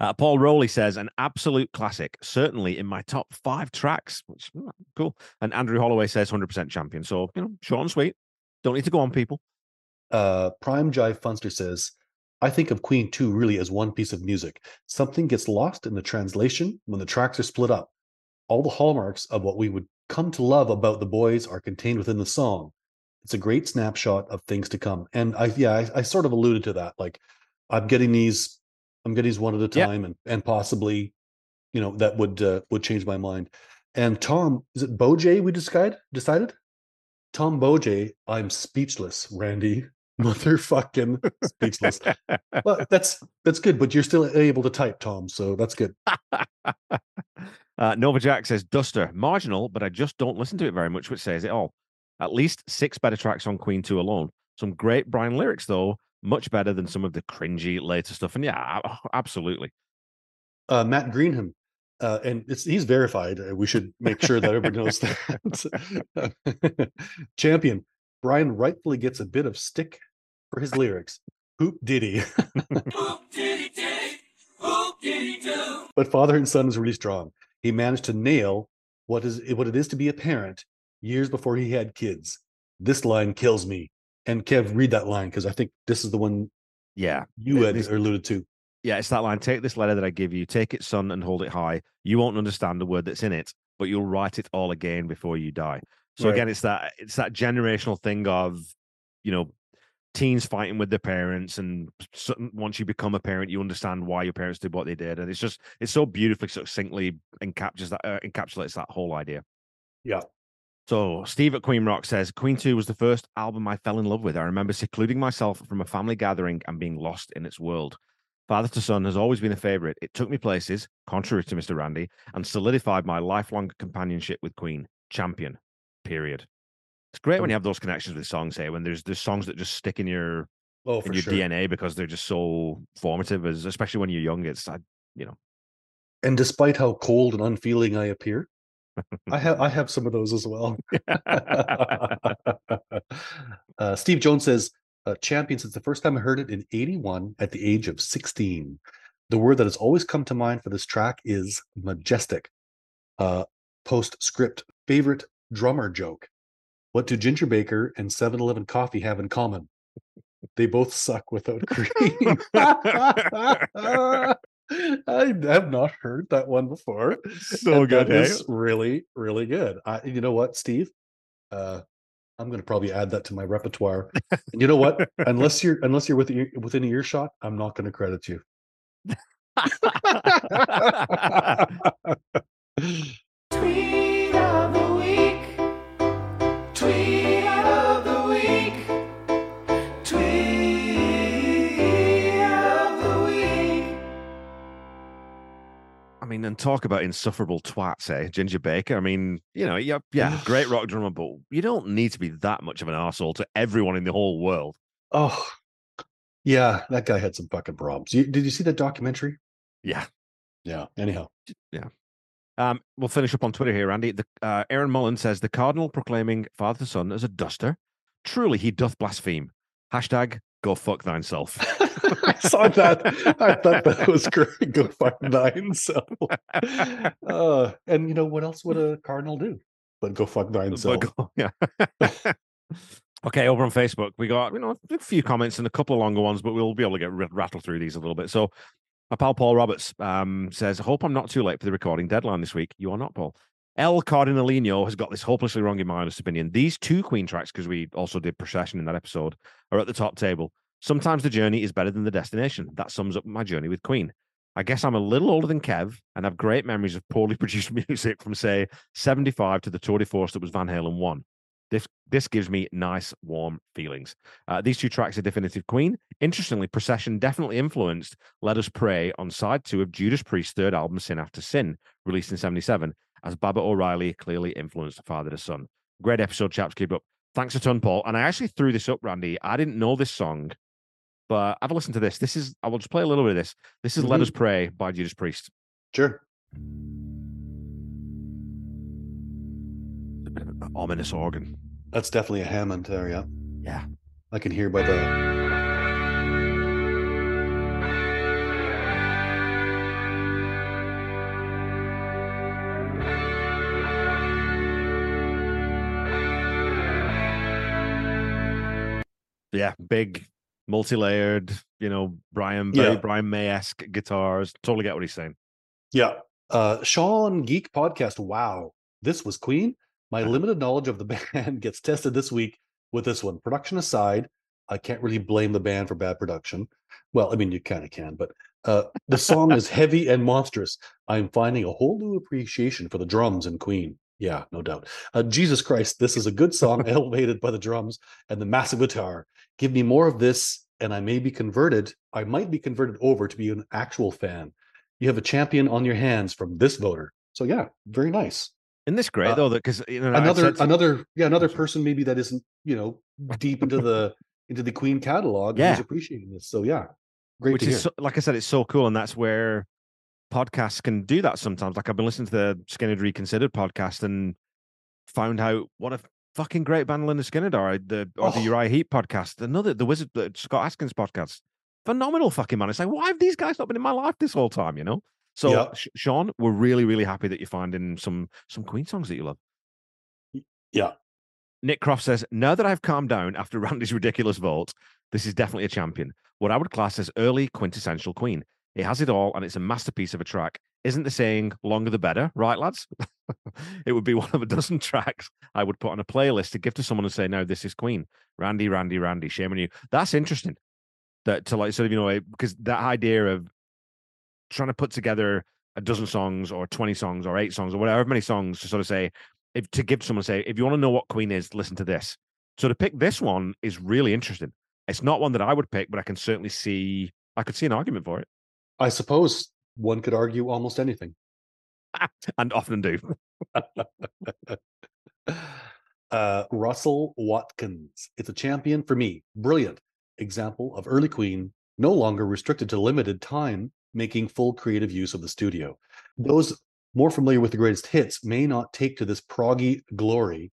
Uh, Paul Rowley says, an absolute classic, certainly in my top five tracks, which mm, cool. And Andrew Holloway says 100% champion. So, you know, short and sweet. Don't need to go on, people. uh, Prime Jive Funster says, I think of Queen 2 really as one piece of music. Something gets lost in the translation when the tracks are split up. All the hallmarks of what we would come to love about the boys are contained within the song. It's a great snapshot of things to come. And I, yeah, I, I sort of alluded to that. Like, I'm getting these, I'm getting these one at a Yeah. time, and and possibly, you know, that would uh, would change my mind. And Tom, is it Boj? We decided decided. Tom Boj, I'm speechless, Randy. Motherfucking speechless. well, that's that's good, but you're still able to type, Tom. So that's good. uh, Nova Jack says Duster, marginal, but I just don't listen to it very much, which says it all. At least six better tracks on Queen 2 alone. Some great Brian lyrics, though, much better than some of the cringy later stuff. And yeah, absolutely. Uh, Matt Greenham, uh, and it's he's verified. Uh, We should make sure that everybody knows that. Champion Brian rightfully gets a bit of stick for his lyrics. Hoop diddy. but father and son is really strong. He managed to nail what is what it is to be a parent years before he had kids. This line kills me. And Kev, read that line because I think this is the one Yeah. you had alluded to. Yeah, it's that line. Take this letter that I give you, take it, son, and hold it high. You won't understand the word that's in it, but you'll write it all again before you die. So Right. again, it's that it's that generational thing of, you know, teens fighting with their parents, and once you become a parent, you understand why your parents did what they did, and it's just it's so beautifully succinctly encaptures that uh, encapsulates that whole idea. Yeah. So Steve at Queen Rock says Queen 2 was the first album I fell in love with. I remember secluding myself from a family gathering and being lost in its world. Father to Son has always been a favorite. It took me places, contrary to Mr. Randy, and solidified my lifelong companionship with Queen. Champion. Period. It's great when you have those connections with songs here, when there's there's songs that just stick in your Oh, in your sure. DNA because they're just so formative, as especially when you're young. It's I, you know, And despite how cold and unfeeling I appear, I have I have some of those as well. uh, Steve Jones says, uh, "Champion since the first time I heard it in '81 at the age of 16. The word that has always come to mind for this track is majestic. Uh, postscript favorite drummer joke. What do Ginger Baker and 7-Eleven coffee have in common? They both suck without cream. I have not heard that one before. so And good. eh? really, really good. I, you know what, Steve? Uh, I'm going to probably add that to my repertoire. And you know what? unless you're unless you're within within earshot, I'm not going to credit you. mean, and talk about insufferable twats, eh? Ginger Baker. I mean, you know, yeah, yeah, great rock drummer, but you don't need to be that much of an asshole to everyone in the whole world. oh, yeah, that guy had some fucking problems. You, did you see that documentary? Yeah. Yeah. Anyhow, yeah. Um, we'll finish up on Twitter here, Andy. The, uh, Aaron Mullen says the cardinal proclaiming father to son as a duster. Truly, he doth blaspheme. Hashtag go fuck thyself. I saw that. I thought that was great. Go fuck thine self. Uh, and you know what else would a cardinal do? But go fuck thine self. go- yeah. okay, over on Facebook, we got you know a few comments and a couple of longer ones, but we'll be able to get r- rattle through these a little bit. So, my pal Paul Roberts um, says, "I hope I'm not too late for the recording deadline this week." You are not, Paul. El Cardinalino has got this hopelessly wrong in my honest opinion. These two Queen tracks, because we also did procession in that episode, are at the top table. Sometimes the journey is better than the destination. That sums up my journey with Queen. I guess I'm a little older than Kev and have great memories of poorly produced music from, say, 75 to the Tour de Force that was Van Halen 1. This this gives me nice, warm feelings. Uh, these two tracks are definitive Queen. Interestingly, Procession definitely influenced Let Us Pray on side two of Judas Priest's third album, Sin After Sin, released in 77, as Baba O'Riley clearly influenced Father to Son. Great episode, chaps. Keep up. Thanks a ton, Paul. And I actually threw this up, Randy. I didn't know this song, but have a listen to this. This is, I will just play a little bit of this. This is Let Mhm. Us Pray by Judas Priest. Sure. A bit of an ominous organ. That's definitely a Hammond there, yeah. Yeah. I can hear by the Yeah, big, multi-layered, you know, Brian, Yeah. Brian May-esque guitars. Totally get what he's saying. Yeah. Uh Sean Geek Podcast. Wow. This was Queen. My limited knowledge of the band gets tested this week with this one. Production aside, I can't really blame the band for bad production. Well, I mean, you kind of can, but uh, the song is heavy and monstrous. I'm finding a whole new appreciation for the drums in Queen. Yeah, no doubt. Uh, Jesus Christ, this is a good song, elevated by the drums and the massive guitar. Give me more of this, and I may be converted. I might be converted over to be an actual fan. You have a champion on your hands from this voter. So yeah, very nice. Isn't this great Uh, though? Because you know, another another yeah another person maybe that isn't you know deep into the into the Queen catalog Yeah. who's appreciating this. So yeah, great which to hear. is so, like I said, it's so cool, and that's where podcasts can do that sometimes. Like I've been listening to the Skynyrd Reconsidered podcast and found out what a fucking great band Lynyrd Skynyrd are. The or the Oh. Uriah Heep podcast, another the Wizard the Scott Askins podcast, phenomenal fucking man. It's like why have these guys not been in my life this whole time? You know. So. Sh- Sean, we're really really happy that you're finding some some Queen songs that you love. yeah, Nick Croft says, now that I've calmed down after Randy's ridiculous vote, this is definitely a champion. What I would class as early quintessential Queen. It has it all and it's a masterpiece of a track. Isn't the saying longer the better, right, lads? it would be one of a dozen tracks I would put on a playlist to give to someone and say, no, this is Queen. Randy, Randy, Randy, shame on you. That's interesting. That to like sort of, you know, because that idea of trying to put together a dozen songs or 20 songs or eight songs or whatever many songs to sort of say, if to give someone say, if you want to know what Queen is, listen to this. So to pick this one is really interesting. It's not one that I would pick, but I can certainly see I could see an argument for it. I suppose one could argue almost anything. and often do. uh, Russell Watkins. It's a champion for me. Brilliant example of early Queen, no longer restricted to limited time, making full creative use of the studio. Those more familiar with the greatest hits may not take to this proggy glory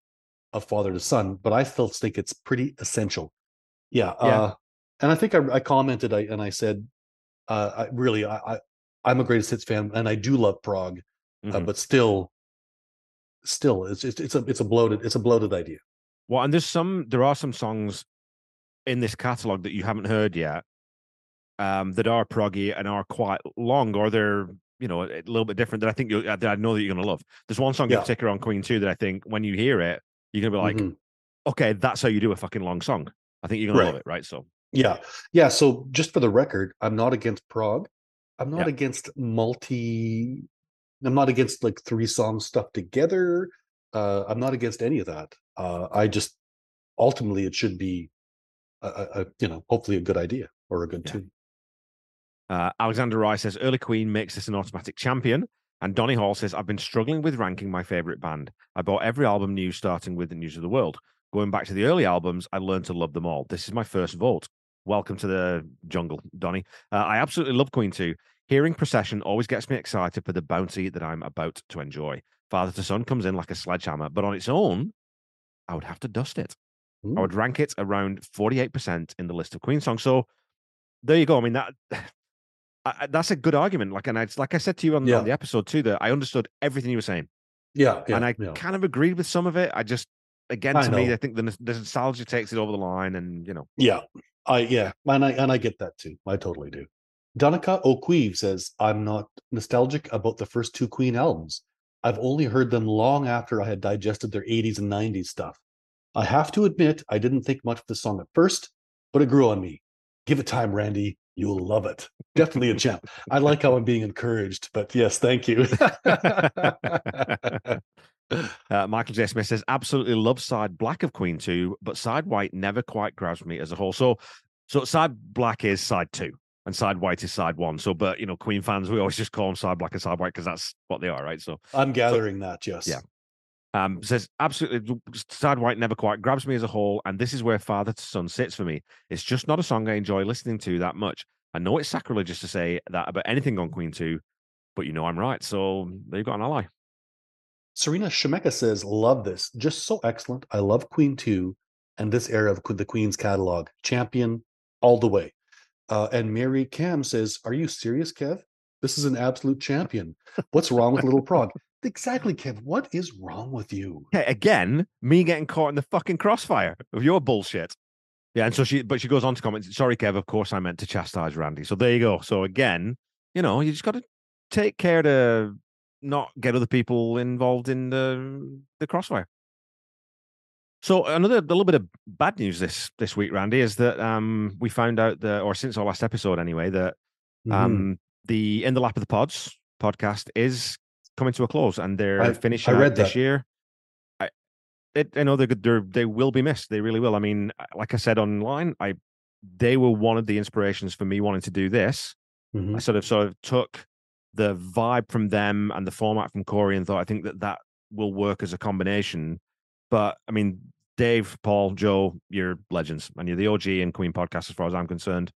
of father to son, but I still think it's pretty essential. Yeah. Yeah. Uh, and I think I, I commented I, and I said, uh, I really, I, I, I'm a greatest hits fan and I do love prog, uh, Mhm. but still, still, it's it's it's a it's a bloated it's a bloated idea. Well, and there's some, there are some songs in this catalog that you haven't heard yet um, that are proggy and are quite long, or they're you know a little bit different that I think you that I know that you're going to love. There's one song in Yeah. particular on Queen too that I think when you hear it, you're going to be like, Mhm. okay, that's how you do a fucking long song. I think you're going to love it, right? So Yeah, yeah. So just for the record, I'm not against prog. I'm not Yeah. against multi. I'm not against like three songs stuck together. Uh, I'm not against any of that. Uh, I just ultimately it should be, a, a, you know, hopefully a good idea or a good Yeah. tune. Uh, Alexander Rice says early Queen makes this an automatic champion. And Donny Hall says, I've been struggling with ranking my favorite band. I bought every album new, starting with the News of the World. Going back to the early albums, I learned to love them all. This is my first vote. Welcome to the jungle, Donny. Uh, I absolutely love Queen too. Hearing Procession always gets me excited for the bounty that I'm about to enjoy. Father to Son comes in like a sledgehammer, but on its own, I would have to dust it. I would rank it around 48% in the list of Queen songs. So there you go. I mean, that I- that's a good argument. Like, and I, like I said to you on, Yeah. on the episode too, that I understood everything you were saying, Yeah, yeah, and I yeah. kind of agreed with some of it. I just, again, I to me. I think the, the nostalgia takes it over the line, and you know, Yeah, I yeah, and I and I get that too. I totally do. Donica O'Queeve says, "I'm not nostalgic about the first two Queen albums. I've only heard them long after I had digested their 80s and 90s stuff. I have to admit, I didn't think much of the song at first, but it grew on me. Give it time, Randy. You'll love it. Definitely a champ. I like how I'm being encouraged, but yes, thank you. uh, Michael J. Smith says absolutely love side black of Queen two, but side white never quite grabs me as a whole. So, so side black is side two, and side white is side one. So, but you know, Queen fans, we always just call them side black and side white because that's what they are, right? So, I'm gathering that, yes. Yeah. Um, says absolutely side white never quite grabs me as a whole, and this is where Father to Son sits for me. It's just not a song I enjoy listening to that much. I know it's sacrilegious to say that about anything on Queen 2, but you know I'm right. So there you got an ally. Serena Shemeka says, Love this. Just so excellent. I love Queen 2 and this era of the Queen's catalog. Champion all the way. Uh, and Mary Cam says, Are you serious, Kev? This is an absolute champion. What's wrong with Little prog? Exactly, Kev. What is wrong with you? Again, me getting caught in the fucking crossfire of your bullshit. Yeah, and so she, but she goes on to comment, sorry, Kev, of course I meant to chastise Randy. So there you go. So again, you know, you just got to take care to not get other people involved in the the crossfire. So another a little bit of bad news this this week, Randy, is that um we found out that, or since our last episode anyway, that um the in the lap of the pods podcast is coming to a close, and they're I- finishing I read this year. I, it, I know they're, good- they're they will be missed. They really will. I mean, like I said online, I they were one of the inspirations for me wanting to do this. Mhm. I sort of sort of took the vibe from them and the format from Corey and thought I think that that will work as a combination. But I mean, Dave, Paul, Joe, you're legends, and you're the OG and Queen podcast as far as I'm concerned.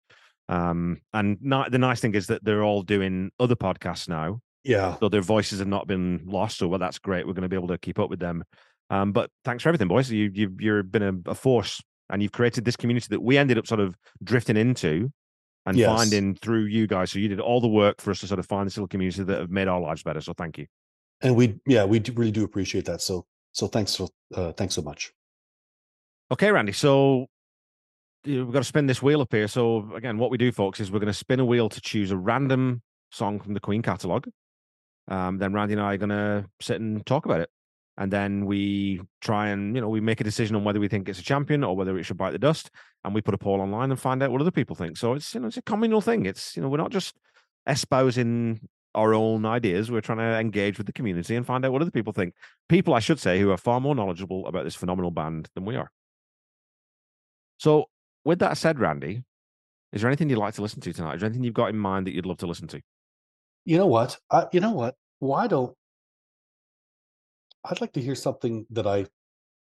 Um, and ni- the nice thing is that they're all doing other podcasts now, Yeah. so their voices have not been lost. So well, that's great. We're going to be able to keep up with them. Um, but thanks for everything, boys. You, you've you've been a, a force, and you've created this community that we ended up sort of drifting into and Yes. finding through you guys. So you did all the work for us to sort of find this little community that have made our lives better. So thank you. And we, yeah, we do, really do appreciate that. So, so thanks. So, uh, thanks so much. Okay, Randy. So we've got to spin this wheel up here. So again, what we do, folks, is we're going to spin a wheel to choose a random song from the Queen catalog. Um, then Randy and I are going to sit and talk about it, and then we try and you know we make a decision on whether we think it's a champion or whether it should bite the dust, and we put a poll online and find out what other people think. So it's you know it's a communal thing. It's you know we're not just espousing our own ideas. We're trying to engage with the community and find out what other people think. People, I should say, who are far more knowledgeable about this phenomenal band than we are. So, with that said, Randy, Is there anything you'd like to listen to tonight? Is there anything you've got in mind that you'd love to listen to? You know what? I, you know what? Why don't I'd like to hear something that I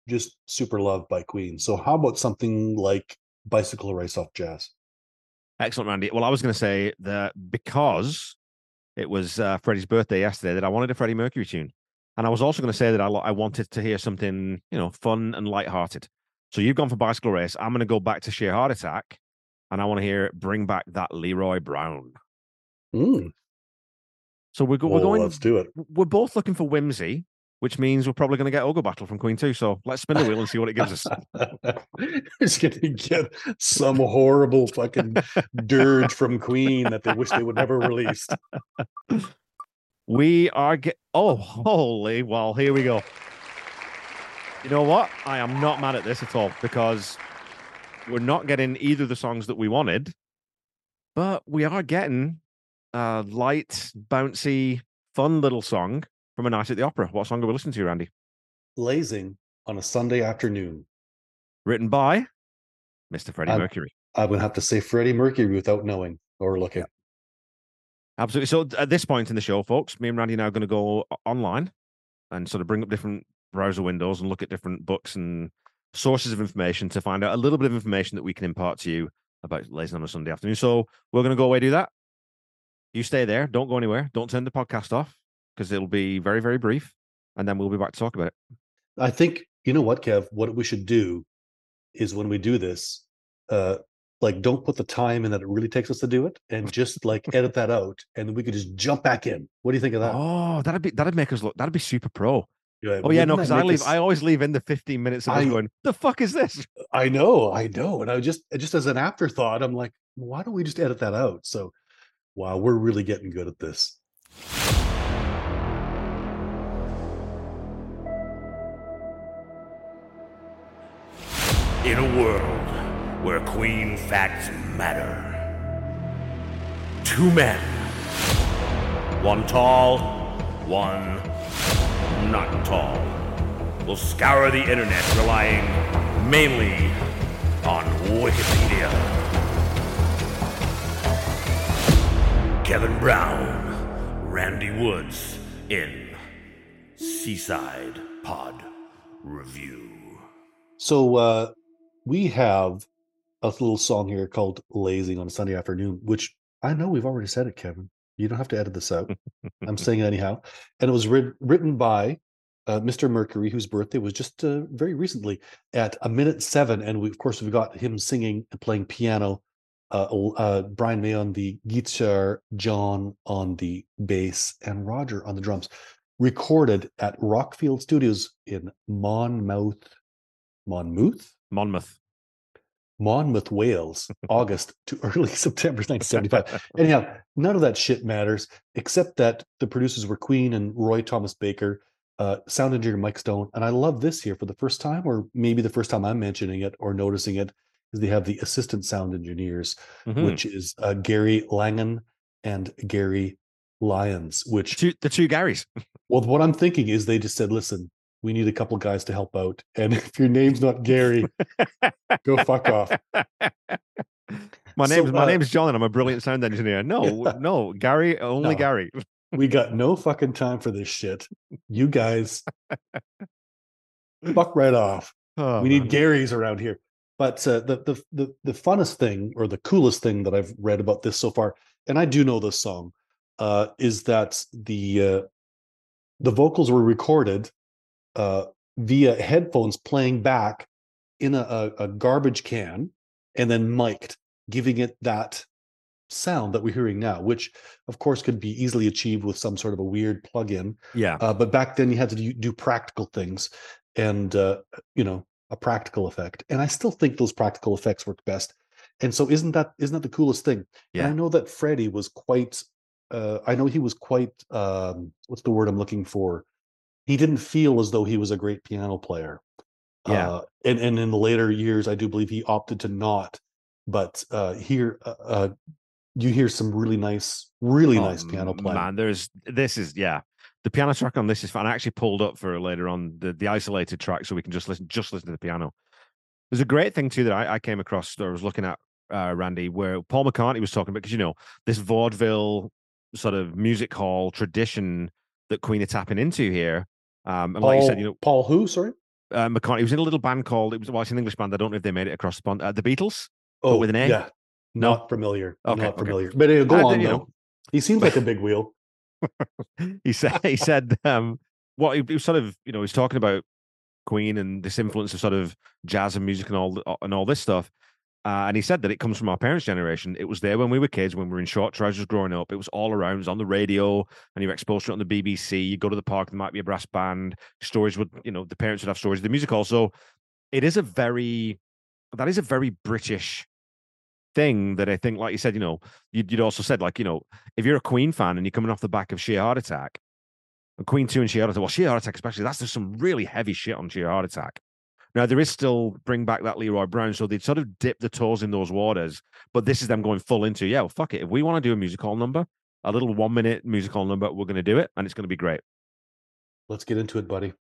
just super love by Queen. So how about something like Bicycle Race off Jazz? Excellent, Randy. Well, I was going to say that because it was uh, Freddie's birthday yesterday, that I wanted a Freddie Mercury tune, and I was also going to say that I, I wanted to hear something, you know, fun and light-hearted. So you've gone for Bicycle Race. I'm going to go back to Sheer Heart Attack, and I want to hear "Bring Back That Leroy Brown." Mm. So we're, go- we're going. let's do it. We're both looking for whimsy, which means we're probably going to get Ogre Battle from Queen too. So let's spin the wheel and see what it gives us. It's gonna get some horrible fucking dirge from Queen that they wish they would never released. We are get. Oh, holy! Well, here we go. You know what? I am not mad at this at all because we're not getting either of the songs that we wanted, but we are getting a light, bouncy, fun little song from a night at the opera. What song are we listening to, Randy? Lazing on a Sunday afternoon. Written by Mr. Freddie I'm- Mercury. I would have to say Freddie Mercury without knowing or looking. Absolutely. So at this point in the show, folks, me and Randy are now going to go online and sort of bring up different browser windows and look at different books and sources of information to find out a little bit of information that we can impart to you about Lazing on a Sunday afternoon. So we're going to go away do that. You stay there. Don't go anywhere. Don't turn the podcast off because it'll be very, very brief. And then we'll be back to talk about it. I think you know what, Kev. What we should do is when we do this, uh, like don't put the time in that it really takes us to do it, and just like edit that out, and we could just jump back in. What do you think of that? Oh, that'd be that'd make us look. That'd be super pro. Yeah, Oh yeah, no, because I leave. us- I always leave in the fifteen minutes of I- going. The fuck is this? I know, I know. And I just just as an afterthought, I'm like, why don't we just edit that out? So wow, we're really getting good at this. In a world where queen facts matter, two men, one tall, one not tall, will scour the internet relying mainly on Wikipedia. Kevin Brown, Randy Woods in Seaside Pod Review. So uh we have a little song here called Lazing on a Sunday afternoon, which I know we've already said it, Kevin. You don't have to edit this out. I'm saying it anyhow. And it was writ- written by uh, Mr. Mercury, whose birthday was just uh, very recently at a minute seven. And we, of course, we've got him singing and playing piano. Uh, uh, Brian May on the guitar, John on the bass, and Roger on the drums. Recorded at Rockfield Studios in Monmouth, Monmouth, Monmouth. Monmouth, Wales, August to early September 1975. Anyhow, none of that shit matters, except that the producers were Queen and Roy Thomas Baker, uh, sound engineer Mike Stone. And I love this here for the first time, or maybe the first time I'm mentioning it or noticing it, is they have the assistant sound engineers, Mhm. which is uh, Gary Langan and Gary Lyons, which two, the two Garys. well, what I'm thinking is they just said, listen, we need a couple guys to help out. And if your name's not Gary, go fuck off. My So, name's my uh, name's John, and I'm a brilliant sound engineer. No, Yeah. no, Gary, only No. Gary. We got no fucking time for this shit. You guys fuck right off. Oh, we need man. Garys around here. But uh, the, the the the funnest thing or the coolest thing that I've read about this so far, and I do know this song, uh, is that the uh, the vocals were recorded uh, via headphones playing back in a, a, garbage can and then mic'd, giving it that sound that we're hearing now, which of course could be easily achieved with some sort of a weird plug-in. Yeah, Uh, but back then you had to do, do practical things and uh, you know a practical effect. And I still think those practical effects work best. And so isn't that isn't that the coolest thing? And I know that Freddie was quite uh, I know he was quite um, what's the word I'm looking for? He didn't feel as though he was a great piano player. Yeah. Uh, and and in the later years, I do believe he opted to not. But uh, here, uh, uh, you hear some really nice, really Oh, nice piano playing. Man, there's this is yeah. The piano track on this is fun. I actually pulled up for later on the, the isolated track so we can just listen just listen to the piano. There's a great thing too that I, I came across that I was looking at uh, Randy, where Paul McCartney was talking about because you know this vaudeville sort of music hall tradition that Queen are tapping into here. Um, and like you said, you know, Paul who? Sorry. uh, McCartney he was in a little band called it was well, it's an English band. I don't know if they made it across the pond. Uh, the Beatles. Oh, with an A? Yeah. No? Not familiar. Okay, Not okay. familiar. But uh, go Uh, on you though. know. He seems like a big wheel. he said he said um what he, he was sort of you know he's talking about Queen and this influence of sort of jazz and music and all and all this stuff. Uh, and he said that it comes from our parents' generation. It was there when we were kids, when we were in short trousers growing up. It was all around. It was on the radio, and you were exposed to it on the BBC. You go to the park, there might be a brass band. Stories would, you know, the parents would have stories the music hall. So it is a very, that is a very British thing that I think, like you said, you know, you'd, you'd also said, like, you know, if you're a Queen fan and you're coming off the back of Sheer Heart Attack, Queen 2 and Sheer Heart Attack, well, Sheer Heart Attack especially, that's just some really heavy shit on Sheer Heart Attack. Now, there is still bring back that Leroy Brown, so they'd sort of dip the toes in those waters, but this is them going full into, yeah, well, fuck it. If we want to do a music hall number, a little one minute music hall number, we're going to do it, and it's going to be great. Let's get into it, buddy.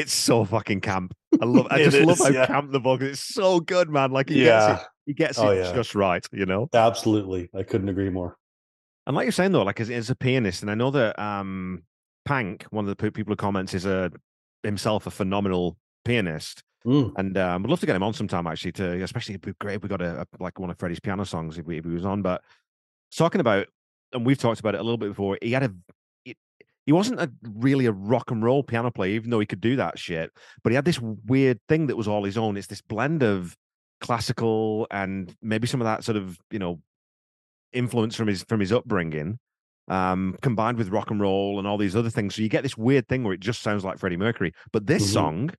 It's so fucking camp. I love. I just love how yeah. camp the vocal. It's so good, man. Like he Yeah. gets it. He gets Oh, it yeah. just right. You know. Absolutely. I couldn't agree more. And like you're saying though, like as, as a pianist, and I know that um Pank, one of the people who comments, is a himself a phenomenal pianist. Mm. And um, we'd love to get him on sometime actually. To especially it'd be great if we got a, a like one of Freddie's piano songs if, we, if he was on. But talking about, and we've talked about it a little bit before. He had a, he, wasn't a really a rock and roll piano player, even though he could do that shit. But he had this weird thing that was all his own. It's this blend of classical and maybe some of that sort of you know influence from his from his upbringing um combined with rock and roll and all these other things so you get this weird thing where it just sounds like freddie mercury but this Mhm. song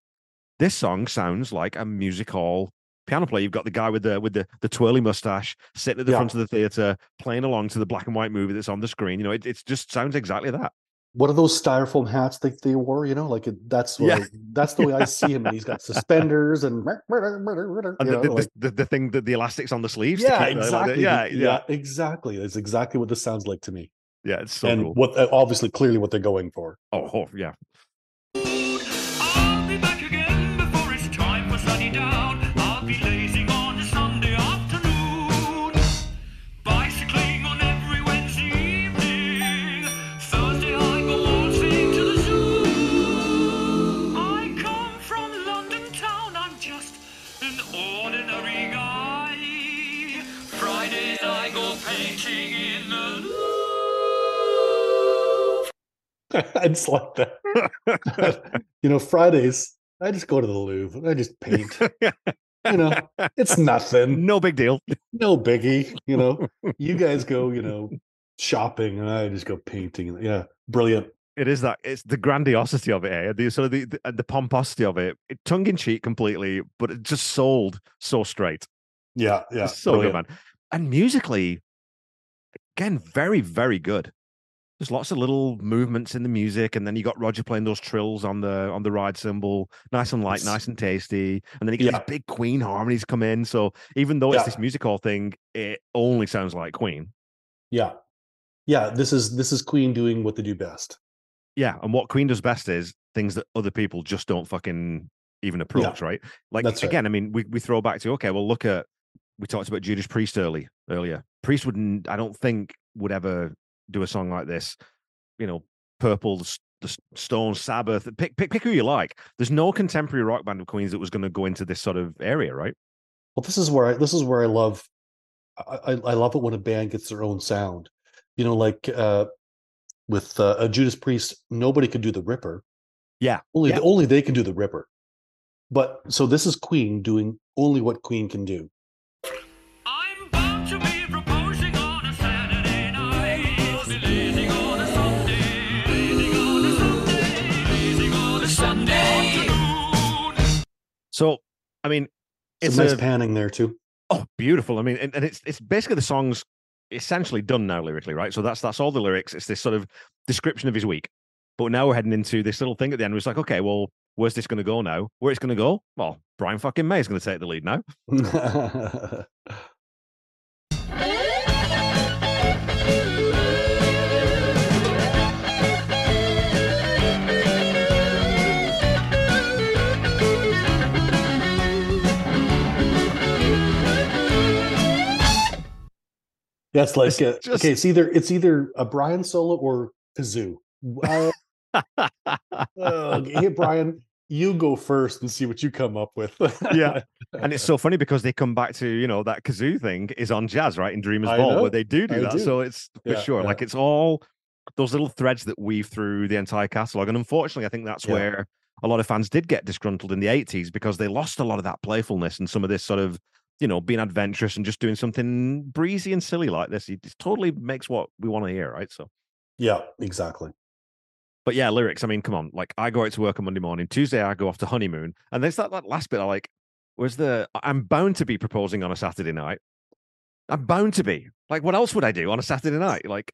this song sounds like a music hall piano player you've got the guy with the with the the twirly mustache sitting at the Yeah. front of the theater playing along to the black and white movie that's on the screen you know it, it just sounds exactly that What are those styrofoam hats that they wore? You know, like it, that's what Yeah. That's the way I see him. And he's got suspenders and, the, know, the, like- the, the thing that the elastics on the sleeves yeah, like exactly. yeah yeah, yeah exactly. That's exactly what this sounds like to me. yeah it's so and cool what uh, obviously clearly what they're going for. oh, oh yeah it's like that. you know, Fridays I just go to the Louvre. I just paint. you know, it's nothing. no big deal No biggie. You know, you guys go. You know, shopping, and I just go painting. Yeah, brilliant. It is that it's the grandiosity of it, eh? The sort of the, the, the pomposity of it, it tongue in cheek completely, but it just sold so straight. Yeah, yeah. It's so brilliant. good, man. And musically, again, very, very good. There's lots of little movements in the music, and then you got Roger playing those trills on the on the ride cymbal, nice and light, Yes. nice and tasty. And then you get Yeah. these big Queen harmonies come in. So even though it's Yeah. this music hall thing, it only sounds like Queen. Yeah, yeah. This is this is Queen doing what they do best. Yeah, and what Queen does best is things that other people just don't fucking even approach, right? Like that's right. again, I mean, we, we throw back to okay, well, look at we talked about Judas Priest early earlier. Priest wouldn't, I don't think, would ever do a song like this. You know, Purple, the, the S- Stones, Sabbath. Pick, pick pick who you like. There's no contemporary rock band of Queens that was going to go into this sort of area, right? Well, this is where I, this is where I love. I, I I love it when a band gets their own sound. You know, like uh, with uh, a Judas Priest, nobody could do the Ripper. Yeah, Only yeah. only they can do the Ripper. But so this is Queen doing only what Queen can do. So, I mean, It's a nice a, panning there too. Oh, beautiful. I mean, and, and it's it's basically the song's essentially done now lyrically, right? So that's that's all the lyrics. It's this sort of description of his week. But now we're heading into this little thing at the end. Where it's like, okay, well, where's this going to go now? Where it's going to go? Well, Brian fucking May is going to take the lead now. It's like It's uh, just- okay. It's either it's either a Brian solo or kazoo. Uh, okay, hey Brian, you go first and see what you come up with. Yeah. and it's so funny because they come back to you know that kazoo thing is on jazz right in Dreamers I Ball know, where they do do I that. do. So it's for Yeah, sure yeah. like it's all those little threads that weave through the entire catalog. And unfortunately, I think that's Yeah. where a lot of fans did get disgruntled in the 80s because they lost a lot of that playfulness and some of this sort of you know being adventurous and just doing something breezy and silly like this. It totally makes what we want to hear, right? So. yeah, exactly. But yeah, lyrics. I mean, come on. Like, I go out to work on Monday morning. Tuesday, I go off to honeymoon. And there's that, that last bit. I like, was the? I'm bound to be proposing on a Saturday night. I'm bound to be. Like, what else would I do on a Saturday night? Like,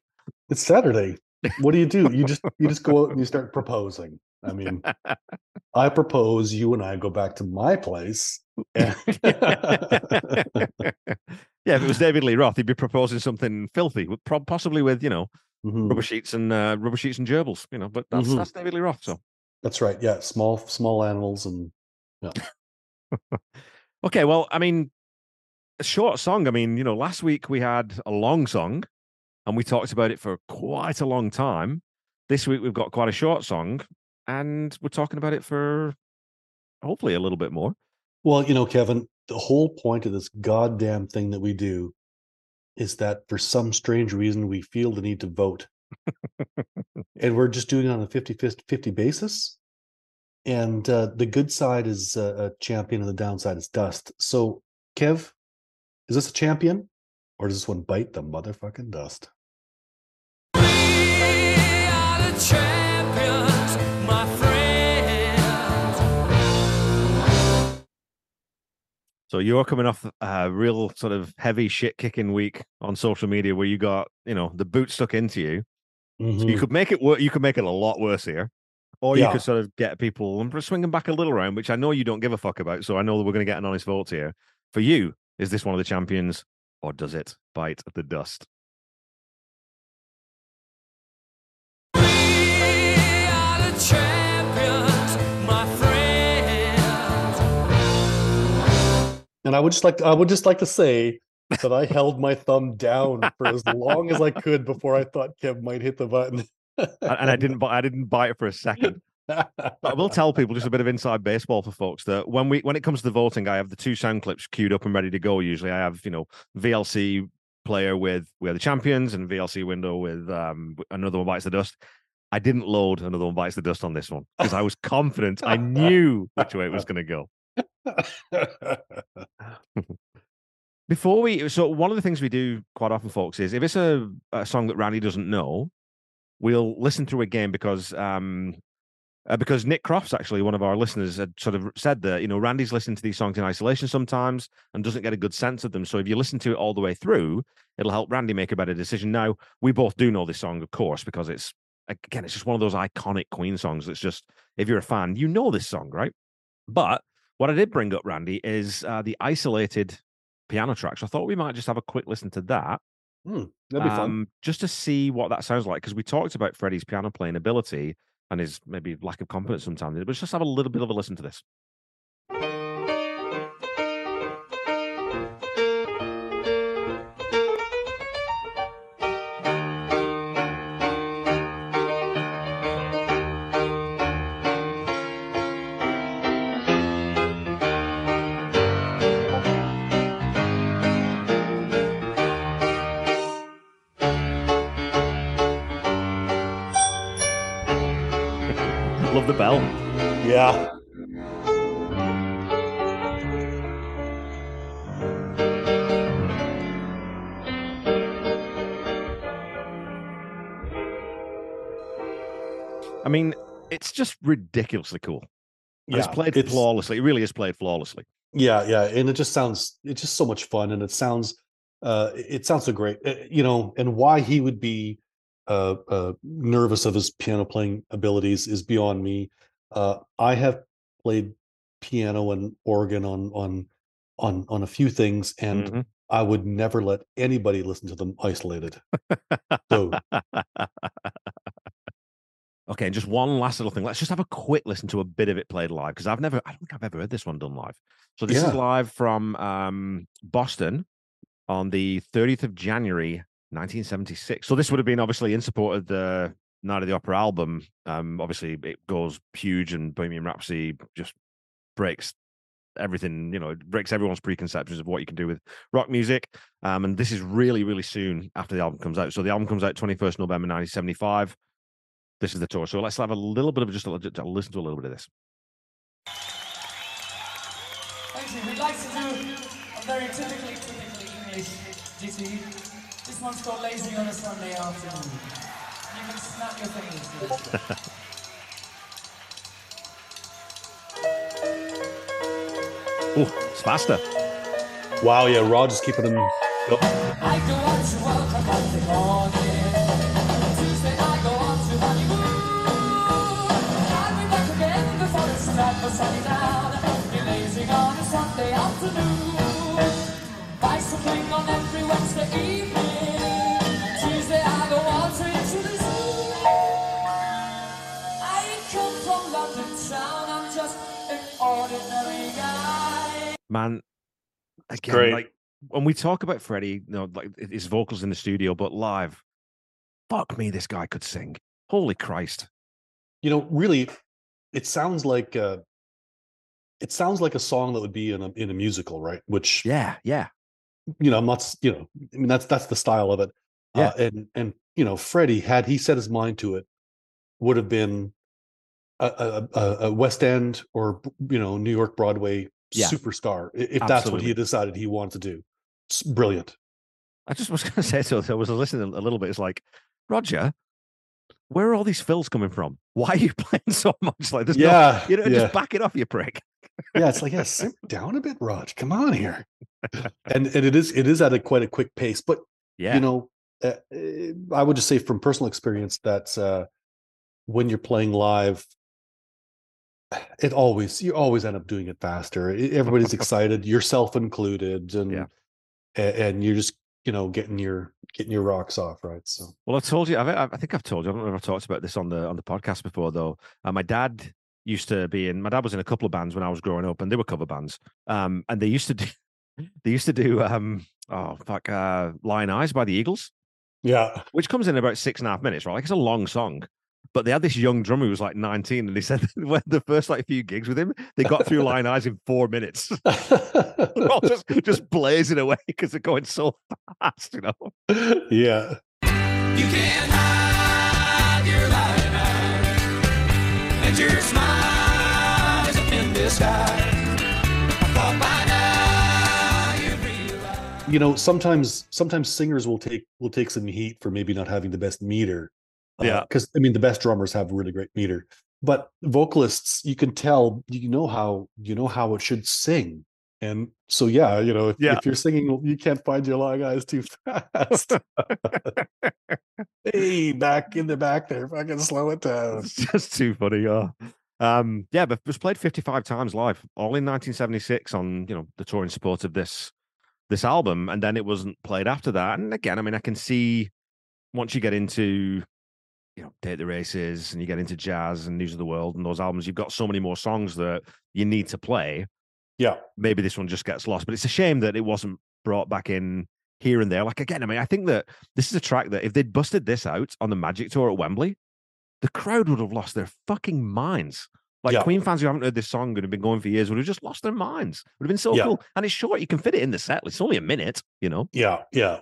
It's Saturday. What do you do? You just you just go out and you start proposing. I mean, I propose. You and I go back to my place. And- yeah, if it was David Lee Roth, he'd be proposing something filthy, possibly with you know Mhm. rubber sheets and uh, rubber sheets and gerbils. You know, but that's Mhm. that's David Lee Roth. So That's right. Yeah, small small animals and yeah. okay, well, I mean, a short song. I mean, you know, last week we had a long song, and we talked about it for quite a long time. This week we've got quite a short song, and we're talking about it for hopefully a little bit more. Well, you know, Kevin, the whole point of this goddamn thing that we do is that for some strange reason we feel the need to vote. and we're just doing it on a 50 50 basis. And uh, the good side is uh, a champion and the downside is dust. So, Kev, is this a champion or does this one bite the motherfucking dust? So you're coming off a real sort of heavy shit kicking week on social media where you got, you know, the boot stuck into you. So you Mhm. could make it work. You could make it a lot worse here, or you Yeah. could sort of get people and swing them back a little round, which I know you don't give a fuck about. So I know that we're going to get an honest vote here. For you, is this one of the champions, or does it bite the dust? And I would just like I would just like to say that I held my thumb down for as long as I could before I thought Kev might hit the button. And I didn't. I didn't bite it for a second. I will tell people just a bit of inside baseball for folks that when we when it comes to the voting, I have the two sound clips queued up and ready to go. Usually, I have you know VLC player with we're the champions and VLC window with um another one bites the dust. I didn't load another one bites the dust on this one because I was confident. I knew which way it was going to go. Before we, so one of the things we do quite often, folks, is if it's a, a song that Randy doesn't know, we'll listen through again because um uh, because Nick Crofts, actually one of our listeners, had sort of said that you know Randy's listening to these songs in isolation sometimes and doesn't get a good sense of them. So if you listen to it all the way through, it'll help Randy make a better decision. Now we both do know this song, of course, because it's again it's just one of those iconic Queen songs. That's just if you're a fan, you know this song, right? But what I did bring up, Randy, is uh, the isolated piano tracks. I thought we might just have a quick listen to that Hmm, that'd be fun. um, just to see what that sounds like because we talked about Freddie's piano playing ability and his maybe lack of confidence sometimes. But let's just have a little bit of a listen to this. Bell. Yeah. I mean, it's just ridiculously cool. And it's played it's- flawlessly. It really is played flawlessly. Yeah, yeah, and it just sounds it's just so much fun, and it sounds uh it sounds so great, Uh, you know. And why he would be uh, uh nervous of his piano playing abilities is beyond me. Uh, I have played piano and organ on on on on a few things, and Mhm. I would never let anybody listen to them isolated. So Okay, and just one last little thing. Let's just have a quick listen to a bit of it played live because I've never, I don't think I've ever heard this one done live. So this Yeah. is live from um, Boston on the 30th of January, 1976. So this would have been obviously in support of the Night of the Opera album. Um, obviously, it goes huge, and Bohemian Rhapsody just breaks everything. You know, it breaks everyone's preconceptions of what you can do with rock music. Um, and this is really, really soon after the album comes out. So the album comes out 21st November 1975. This is the tour. So let's have a little bit of just a, listen to a little bit of this. Thank you. We'd like to do a very typically, typically English ditty. This one's called Lazing on a Sunday Afternoon. You can snap your fingers. Oh, it's faster. Wow, yeah, Rod is keeping them Oh, I go out to work again great. like when we talk about freddie you know like his vocals in the studio but live fuck me this guy could sing holy christ you know, really, it sounds like uh, it sounds like a song that would be in a in a musical, right? Which yeah yeah you know, I'm not, you know, I mean, that's that's the style of it. Yeah. Uh, and and you know, Freddie had he set his mind to it, would have been a, a, a, a West End or you know New York Broadway Yeah. superstar if that's what he decided he wanted to do. It's brilliant. i just was going to say so i was listening a little bit it's like roger where are all these fills coming from why are you playing so much like this yeah, you know yeah. just back it off you prick yeah, it's like yeah, simmer down a bit, Raj. Come on here. and and it is it is at a quite a quick pace, but yeah you know, uh, I would just say from personal experience that uh, when you're playing live, it always you always end up doing it faster. Everybody's excited, yourself included, and Yeah. a- and you're just you know getting your getting your rocks off, right? So Well, I told you. I've, I think I've told you. I don't know if I've talked about this on the on the podcast before, though. Uh, my dad used to be in. My dad was in a couple of bands when I was growing up, and they were cover bands. Um, and they used to do. They used to do. Um, oh fuck, uh, Lyin' Eyes by the Eagles, yeah, which comes in about six and a half minutes, right? Like it's a long song. But they had this young drummer who was like 19, and he said when the first like few gigs with him, they got through Lyin' Eyes in four minutes. They're just just blazing away because they're going so fast, you know. yeah. You can't hide your lying eyes, and your smile is in disguise. I thought by now you'd realize. you know sometimes sometimes singers will take will take some heat for maybe not having the best meter Yeah. because i mean the best drummers have really great meter but vocalists you can tell you know how you know how it should sing and so yeah you know if, Yeah. if you're singing you can't find your long eyes too fast hey back in the back there fucking slow it down It's just too funny. Yeah. Um, yeah, but it was played 55 times live, all in 1976 on, you know, the tour in support of this this album. And then it wasn't played after that. And again, I mean, I can see once you get into, you know, Day at the Races and you get into jazz and News of the World and those albums, you've got so many more songs that you need to play. yeah Maybe this one just gets lost, but it's a shame that it wasn't brought back in here and there. Like again, I mean, I think that this is a track that if they'd busted this out on the Magic Tour at Wembley, the crowd would have lost their fucking minds. Like Yeah. Queen fans who haven't heard this song and have been going for years would have just lost their minds. Would have been so Yeah. cool. And it's short, you can fit it in the set. It's only a minute, you know. yeah yeah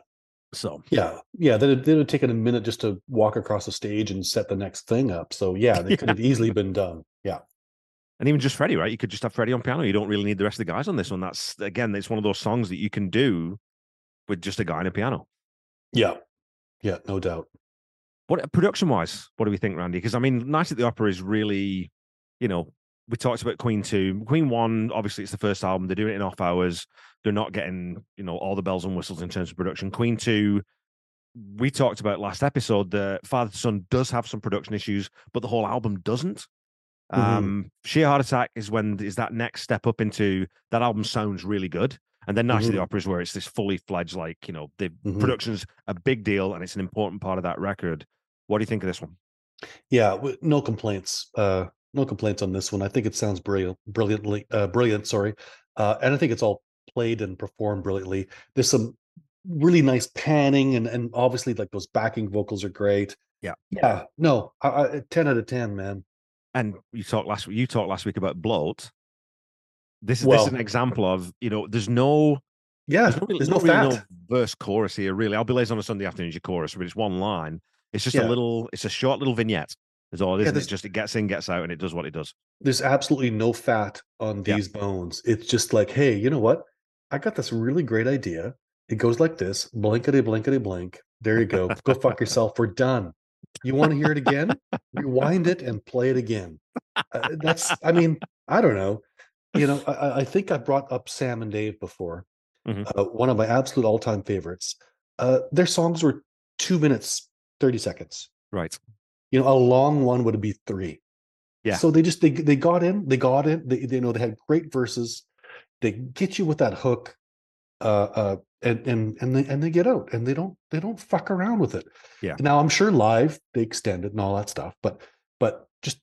So yeah yeah then it would have taken a minute just to walk across the stage and set the next thing up so yeah they could have easily been done yeah and even just Freddie, right? You could just have Freddie on piano. You don't really need the rest of the guys on this one. That's again, it's one of those songs that you can do with just a guy and a piano. Yeah. Yeah, no doubt. What uh, production wise, what do we think, Randy? Because I mean, Night at the Opera is really, you know, we talked about Queen two, Queen one. Obviously, it's the first album. They're doing it in off hours. They're not getting, you know, all the bells and whistles in terms of production. Queen two, we talked about last episode that Father to Son does have some production issues, but the whole album doesn't. Mhm. Um, Sheer Heart Attack is when is that next step up into that album sounds really good. And then Night of the Mhm. Opera is where it's this fully fledged, like, you know, the Mhm. production's a big deal and it's an important part of that record. What do you think of this one? Yeah, w- no complaints. Uh no complaints on this one. I think it sounds brilliant brilliantly uh brilliant, sorry. Uh and I think it's all played and performed brilliantly. There's some really nice panning and and obviously like those backing vocals are great. Yeah. Yeah. No, I, I, uh, 10 out of 10, man. And you talked last you talked last week about bloat. This is this is an example of you know there's no Yeah. there's no, really- There's no no really no verse chorus here really. I'll be lazy on a Sunday afternoon. Your chorus, but it's one line. It's just Yeah. a little. It's a short little vignette. Is all it is. Yeah, and there's- it just it gets in, gets out, and it does what it does. There's absolutely no fat on Yeah. these bones. It's just like, hey, you know what? I got this really great idea. It goes like this blankety blankety blank. There you go. Go fuck yourself. We're done. You want to hear it again? Rewind it and play it again. Uh, that's, I mean, I don't know. You know, I- I, think I brought up Sam and Dave before. Mhm. Uh, one of my absolute all time favorites. Uh, their songs were two minutes, 30 seconds. Right. You know, a long one would be three. Yeah. So they just they they got in, they got in, they, they you know they had great verses. They get you with that hook, uh, uh, and and and they and they get out, and they don't they don't fuck around with it. Yeah. Now I'm sure live they extend it and all that stuff, but but just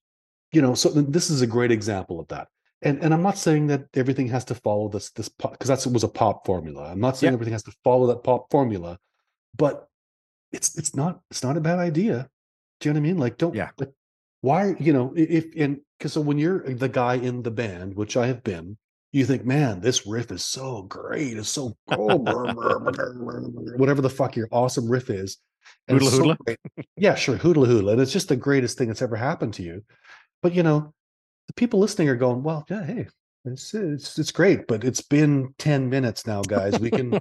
you know, so this is a great example of that. And and I'm not saying that everything has to follow this this because that's was a pop formula. I'm not saying Yeah. everything has to follow that pop formula, but it's it's not it's not a bad idea. Do you know what I mean? Like, don't Yeah. like, why you know if and because so when you're the guy in the band, which I have been, you think, man, this riff is so great, it's so cool, whatever the fuck your awesome riff is. and Hoodla so hoodla? Yeah, sure, hoodla hoodla, and it's just the greatest thing that's ever happened to you. But you know, the people listening are going, well, yeah, hey, it's it's it's great, but it's been ten minutes now, guys. We can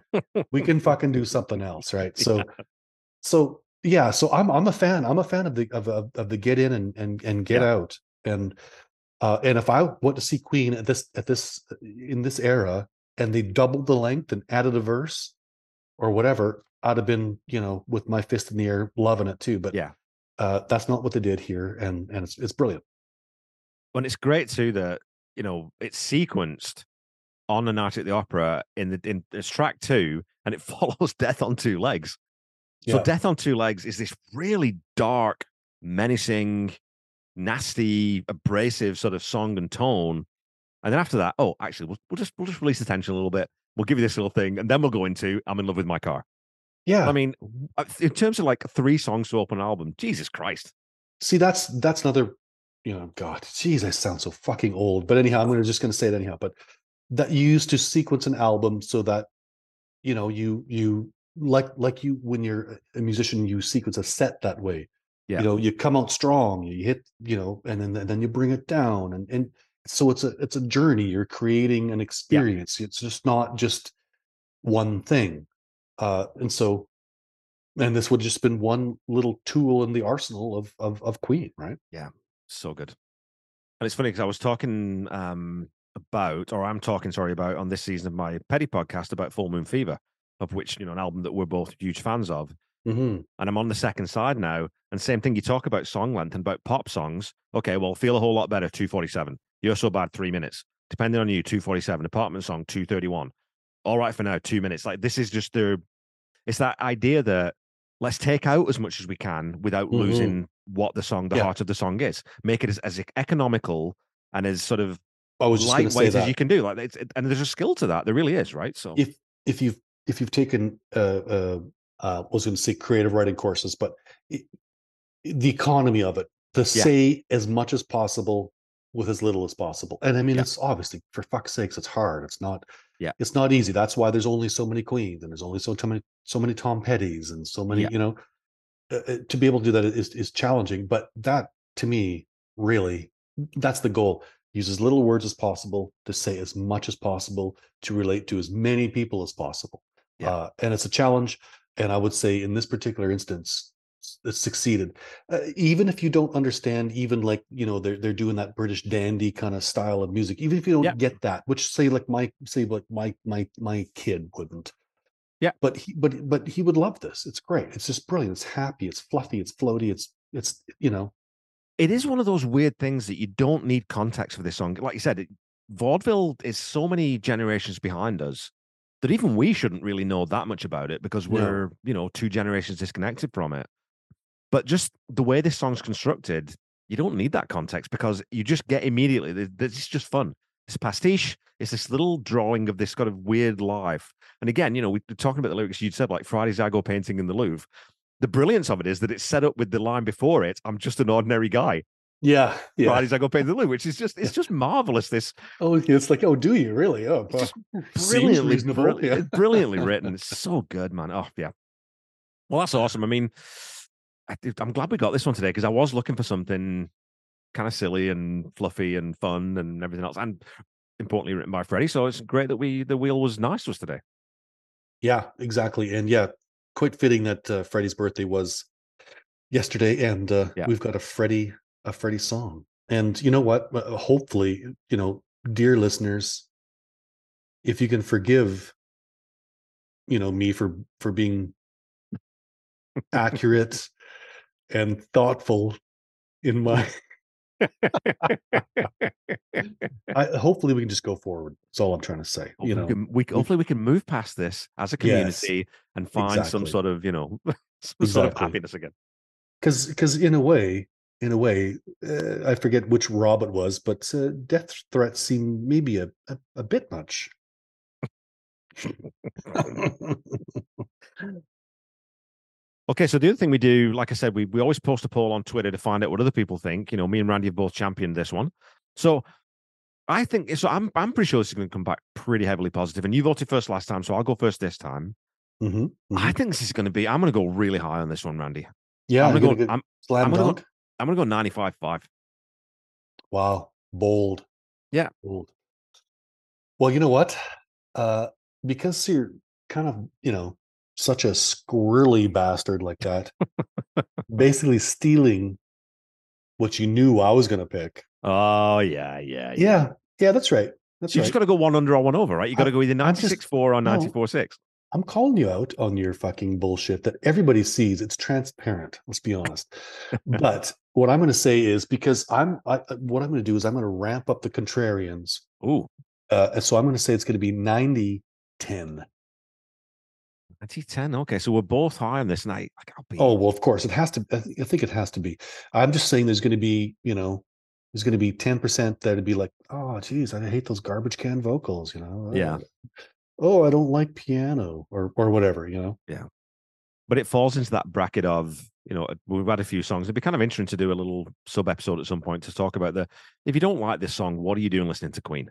we can fucking do something else, right? So, so yeah, so I'm I'm a fan. I'm a fan of the of of, of the get in and and and get Yeah. out. And uh, and if I want to see Queen at this at this in this era, and they doubled the length and added a verse or whatever, I'd have been you know with my fist in the air, loving it too. But Yeah. uh, that's not what they did here, and and it's it's brilliant. And it's great too that you know it's sequenced on the night at the opera in the in it's track two, and it follows Death on Two Legs. So Yeah. Death on Two Legs is this really dark, menacing, nasty, abrasive sort of song and tone. And then after that, oh, actually, we'll, we'll just we'll just release the tension a little bit. We'll give you this little thing, and then we'll go into "I'm in love with my car." Yeah, I mean, uh, in terms of like three songs to open an album, Jesus Christ! See, that's that's another, you know, God, geez, I sound so fucking old. But anyhow, I'm gonna just gonna say it anyhow. But that you used to sequence an album so that, you know, you you like like you when you're a musician, you sequence a set that way. Yeah. You know, you come out strong, you hit, you know, and then and then you bring it down, and and so it's a it's a journey. You're creating an experience. It's just not just one thing. Uh, and so and this would have just been one little tool in the arsenal of of of Queen, right? Yeah, so good. And it's funny because I was talking um, about, or I'm talking, sorry, about on this season of my Petty podcast about Full Moon Fever, of which you know an album that we're both huge fans of. Mm-hmm. And I'm on the second side now. And same thing, you talk about song length and about pop songs. Okay, well, feel a whole lot better, 247. You're so bad, three minutes. Depending on you, 247. Apartment song, 231. All right for now, two minutes. Like this is just the, it's that idea that let's take out as much as we can without Mhm. losing what the song, the Yeah. heart of the song is. Make it as, as economical and as sort of I was lightweight as you can do. Like, it's, and there's a skill to that. There really is, right? So if if you've if you've taken uh uh, uh was going to say creative writing courses, but it, the economy of it, to Yeah. say as much as possible with as little as possible. And I mean, Yeah. it's obviously for fuck's sakes, it's hard. It's not. Yeah. It's not easy. That's why there's only so many queens and there's only so many so many Tom Petty's and so many. Yeah. You know, uh, uh, to be able to do that is is challenging. But that to me, really, that's the goal. Use as little words as possible to say as much as possible to relate to as many people as possible. Yeah. Uh, and it's a challenge. And I would say in this particular instance, it succeeded. Uh, even if you don't understand, even like you know they're they're doing that British dandy kind of style of music. Even if you don't Yeah. get that, which say like my say like my my my kid wouldn't. Yeah. But he but but he would love this. It's great. It's just brilliant. It's happy. It's fluffy. It's floaty. It's it's you know it is one of those weird things that you don't need context for this song. Like you said, it, vaudeville is so many generations behind us that even we shouldn't really know that much about it because we're, you know, two generations disconnected from it. But just the way this song's constructed, you don't need that context because you just get immediately. th- th- It's just fun. It's pastiche. It's this little drawing of this kind of weird life, And again, you know, we we're talking about the lyrics you'd said, like Friday's I go painting in the Louvre. The brilliance of it is that it's set up with the line before it, I'm just an ordinary guy. Yeah, yeah. Friday's I go in the Louvre, which is just it's just marvelous. This Oh, it's like, oh, do you really? Oh, just brilliantly, reasonable. yeah. brilliantly written. It's so good, man. Oh yeah. Well, that's awesome. I mean, I, am glad we got this one today because I was looking for something kind of silly and fluffy and fun and everything else, and importantly written by Freddie. So it's great that we the wheel was nice to us today. Yeah, exactly. And yeah, quite fitting that uh, Freddie's birthday was yesterday, and uh, Yeah. we've got a Freddie a Freddie song. And you know what? Uh, Hopefully, you know, dear listeners, if you can forgive, you know, me for for being accurate and thoughtful in my I, hopefully we can just go forward. That's all I'm trying to say. You we know, can, we, hopefully we can move past this as a Yes, community and find some sort of you know some sort of happiness again. because because in a way in a way uh, i forget which rob it was but uh, death threats seem maybe a, a, a bit much Okay, so the other thing we do, like I said, we, we always post a poll on Twitter to find out what other people think. You know, me and Randy have both championed this one. So I think so. I'm I'm pretty sure this is going to come back pretty heavily positive. And you voted first last time, so I'll go first this time. Mhm, mhm. I think this is going to be. I'm going to go really high on this one, Randy. yeah I'm going to go. I'm, slam I'm gonna go- dunk I'm going to go 95 five. wow bold Yeah. bold well you know what uh because you're kind of you know such a squirrely bastard like that basically stealing what you knew i was going to pick Oh yeah, yeah, yeah yeah that's right that's you right just got to go one under or one over, right? You got to go either I'm just- 96 4 or no. 94 6. I'm calling you out on your fucking bullshit that everybody sees. It's transparent. Let's be honest. but what I'm going to say is because I'm, I, uh, what I'm going to do is I'm going to ramp up the contrarians. Ooh, Uh, so I'm going to say it's going to be 90 10. 90 10. Okay, so we're both high on this night. Like, I'll be. Oh, well, of course it has to. I thi- I think it has to be. I'm just saying there's going to be, you know, there's going to be 10% that'd be like, oh, geez, I hate those garbage can vocals, you know? Yeah. Oh, I don't like piano or, or whatever, you know? Yeah. But it falls into that bracket of you know we've had a few songs it'd be kind of interesting to do a little sub episode at some point to talk about the if you don't like this song what are you doing listening to queen?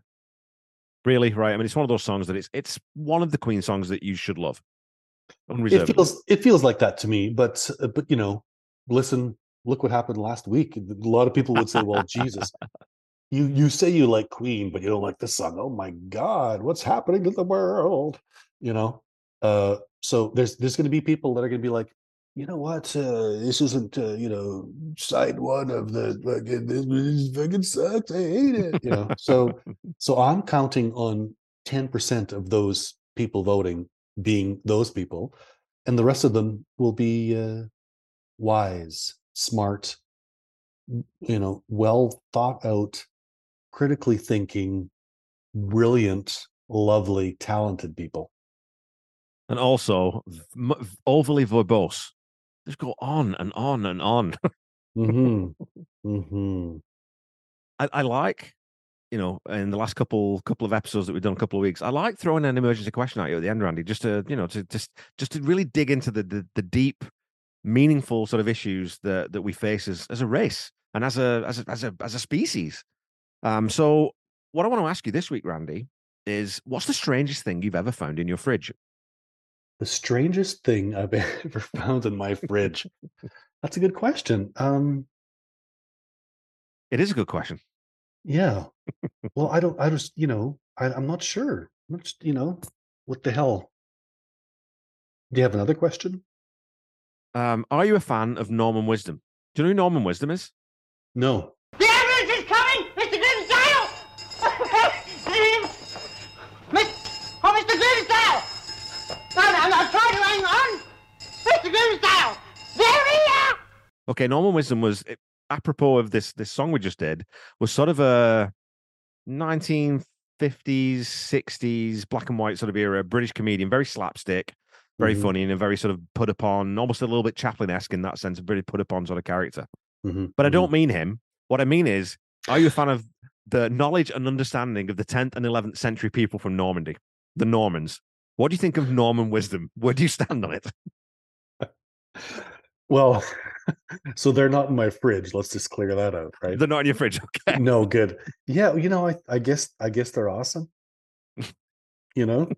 Really right? I mean it's one of those songs that it's it's one of the queen songs that you should love it feels it feels like that to me but uh, but you know listen look what happened last week. A lot of people would say well jesus you you say you like queen but you don't like this song. Oh my god what's happening to the world? You know? Uh so there's there's going to be people that are going to be like you know what? Uh this isn't uh, you know side one of the fucking this, this fucking sucks. I hate it. You know? So so i'm counting on 10% of those people voting being those people and the rest of them will be uh, wise smart you know well thought out critically thinking brilliant lovely talented people. And also overly verbose. Just go on and on and on. Hmm hmm I, I like you know in the last couple couple of episodes that we've done a couple of weeks i like throwing an emergency question at you at the end randy just to you know to just just to really dig into the the, the deep meaningful sort of issues that that we face as, as a race and as a as a as a as a species um so what i want to ask you this week randy is what's the strangest thing you've ever found in your fridge? The strangest thing i've ever found in my fridge? That's a good question. Um it is a good question. Yeah. Well i don't i just you know I, i'm not sure. I'm not, you know what the hell? Do you have another question? Um are you a fan of norman wisdom? Do you know who norman wisdom is? No The ambulance is coming! Mr. Grimsdale! Miss, oh, Mr. Grimsdale! No, no, no, try to hang on! Mr. Grimsdale! There he is! Okay, Norman Wisdom was eh, apropos of this this song we just did was sort of a 1950s 60s black and white sort of era British comedian, very slapstick, very Mhm. funny, and a very sort of put upon, almost a little bit Chaplin-esque in that sense, a very put upon sort of character. Mhm, But I mhm. don't mean him. What I mean is, are you a fan of the knowledge and understanding of the 10th and 11th century people from Normandy, the Normans? What do you think of Norman Wisdom? Where do you stand on it? Well, so they're not in my fridge. Let's just clear that out, right? They're not in your fridge. Okay. no, good. Yeah, you know, I, I guess I guess they're awesome. You know,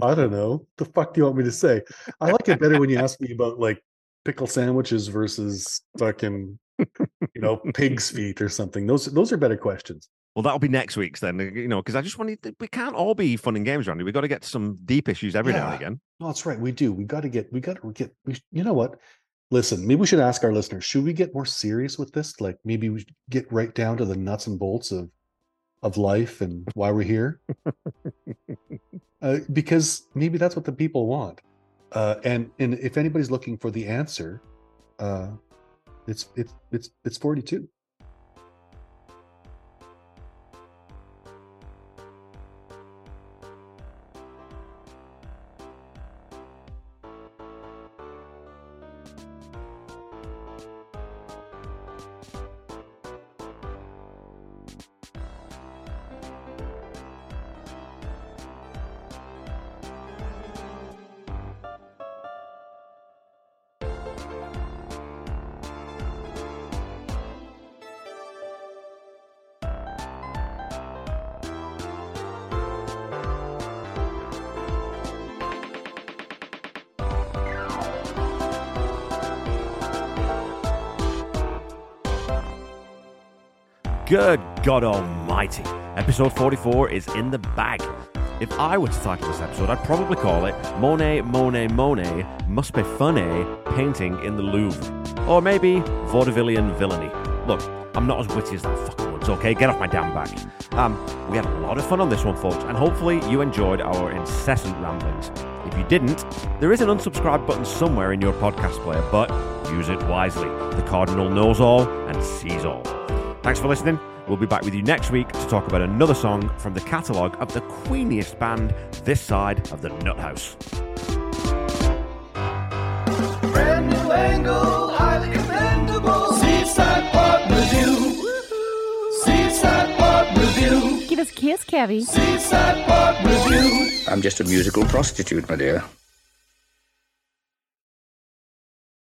I don't know. The fuck do you want me to say? I like it better when you ask me about like pickle sandwiches versus fucking, you know, pig's feet or something. Those those are better questions. Well, that'll be next week's then, uh, you know, because I just want to, we can't all be fun and games, Randy. We've got to get some deep issues every now and again. No, that's right. We do. We got to get. We got to get. We, you know what? listen, maybe we should ask our listeners, should we get more serious with this? Like maybe we get right down to the nuts and bolts of of life and why we're here. uh, because maybe that's what the people want. Uh, and and if anybody's looking for the answer, uh, it's it's it's it's 42. Good God Almighty. Episode 44 is in the bag. If I were to title this episode, I'd probably call it Monet, Monet, Monet Must Be Funny Painting in the Louvre. Or maybe Vaudevillian Villainy. Look, I'm not as witty as that fucker Woods, okay? Get off my damn back. Um, we had a lot of fun on this one, folks, and hopefully you enjoyed our incessant ramblings. If you didn't, there is an unsubscribe button somewhere in your podcast player, but use it wisely. The Cardinal knows all and sees all. Thanks for listening. We'll be back with you next week to talk about another song from the catalogue of the queeniest band this side of the Nut House. Brand new angle, highly commendable. Seaside Pod Review. Seaside Pod Review. Give us a kiss, Kevy. Seaside Pod Review. I'm just a musical prostitute, my dear.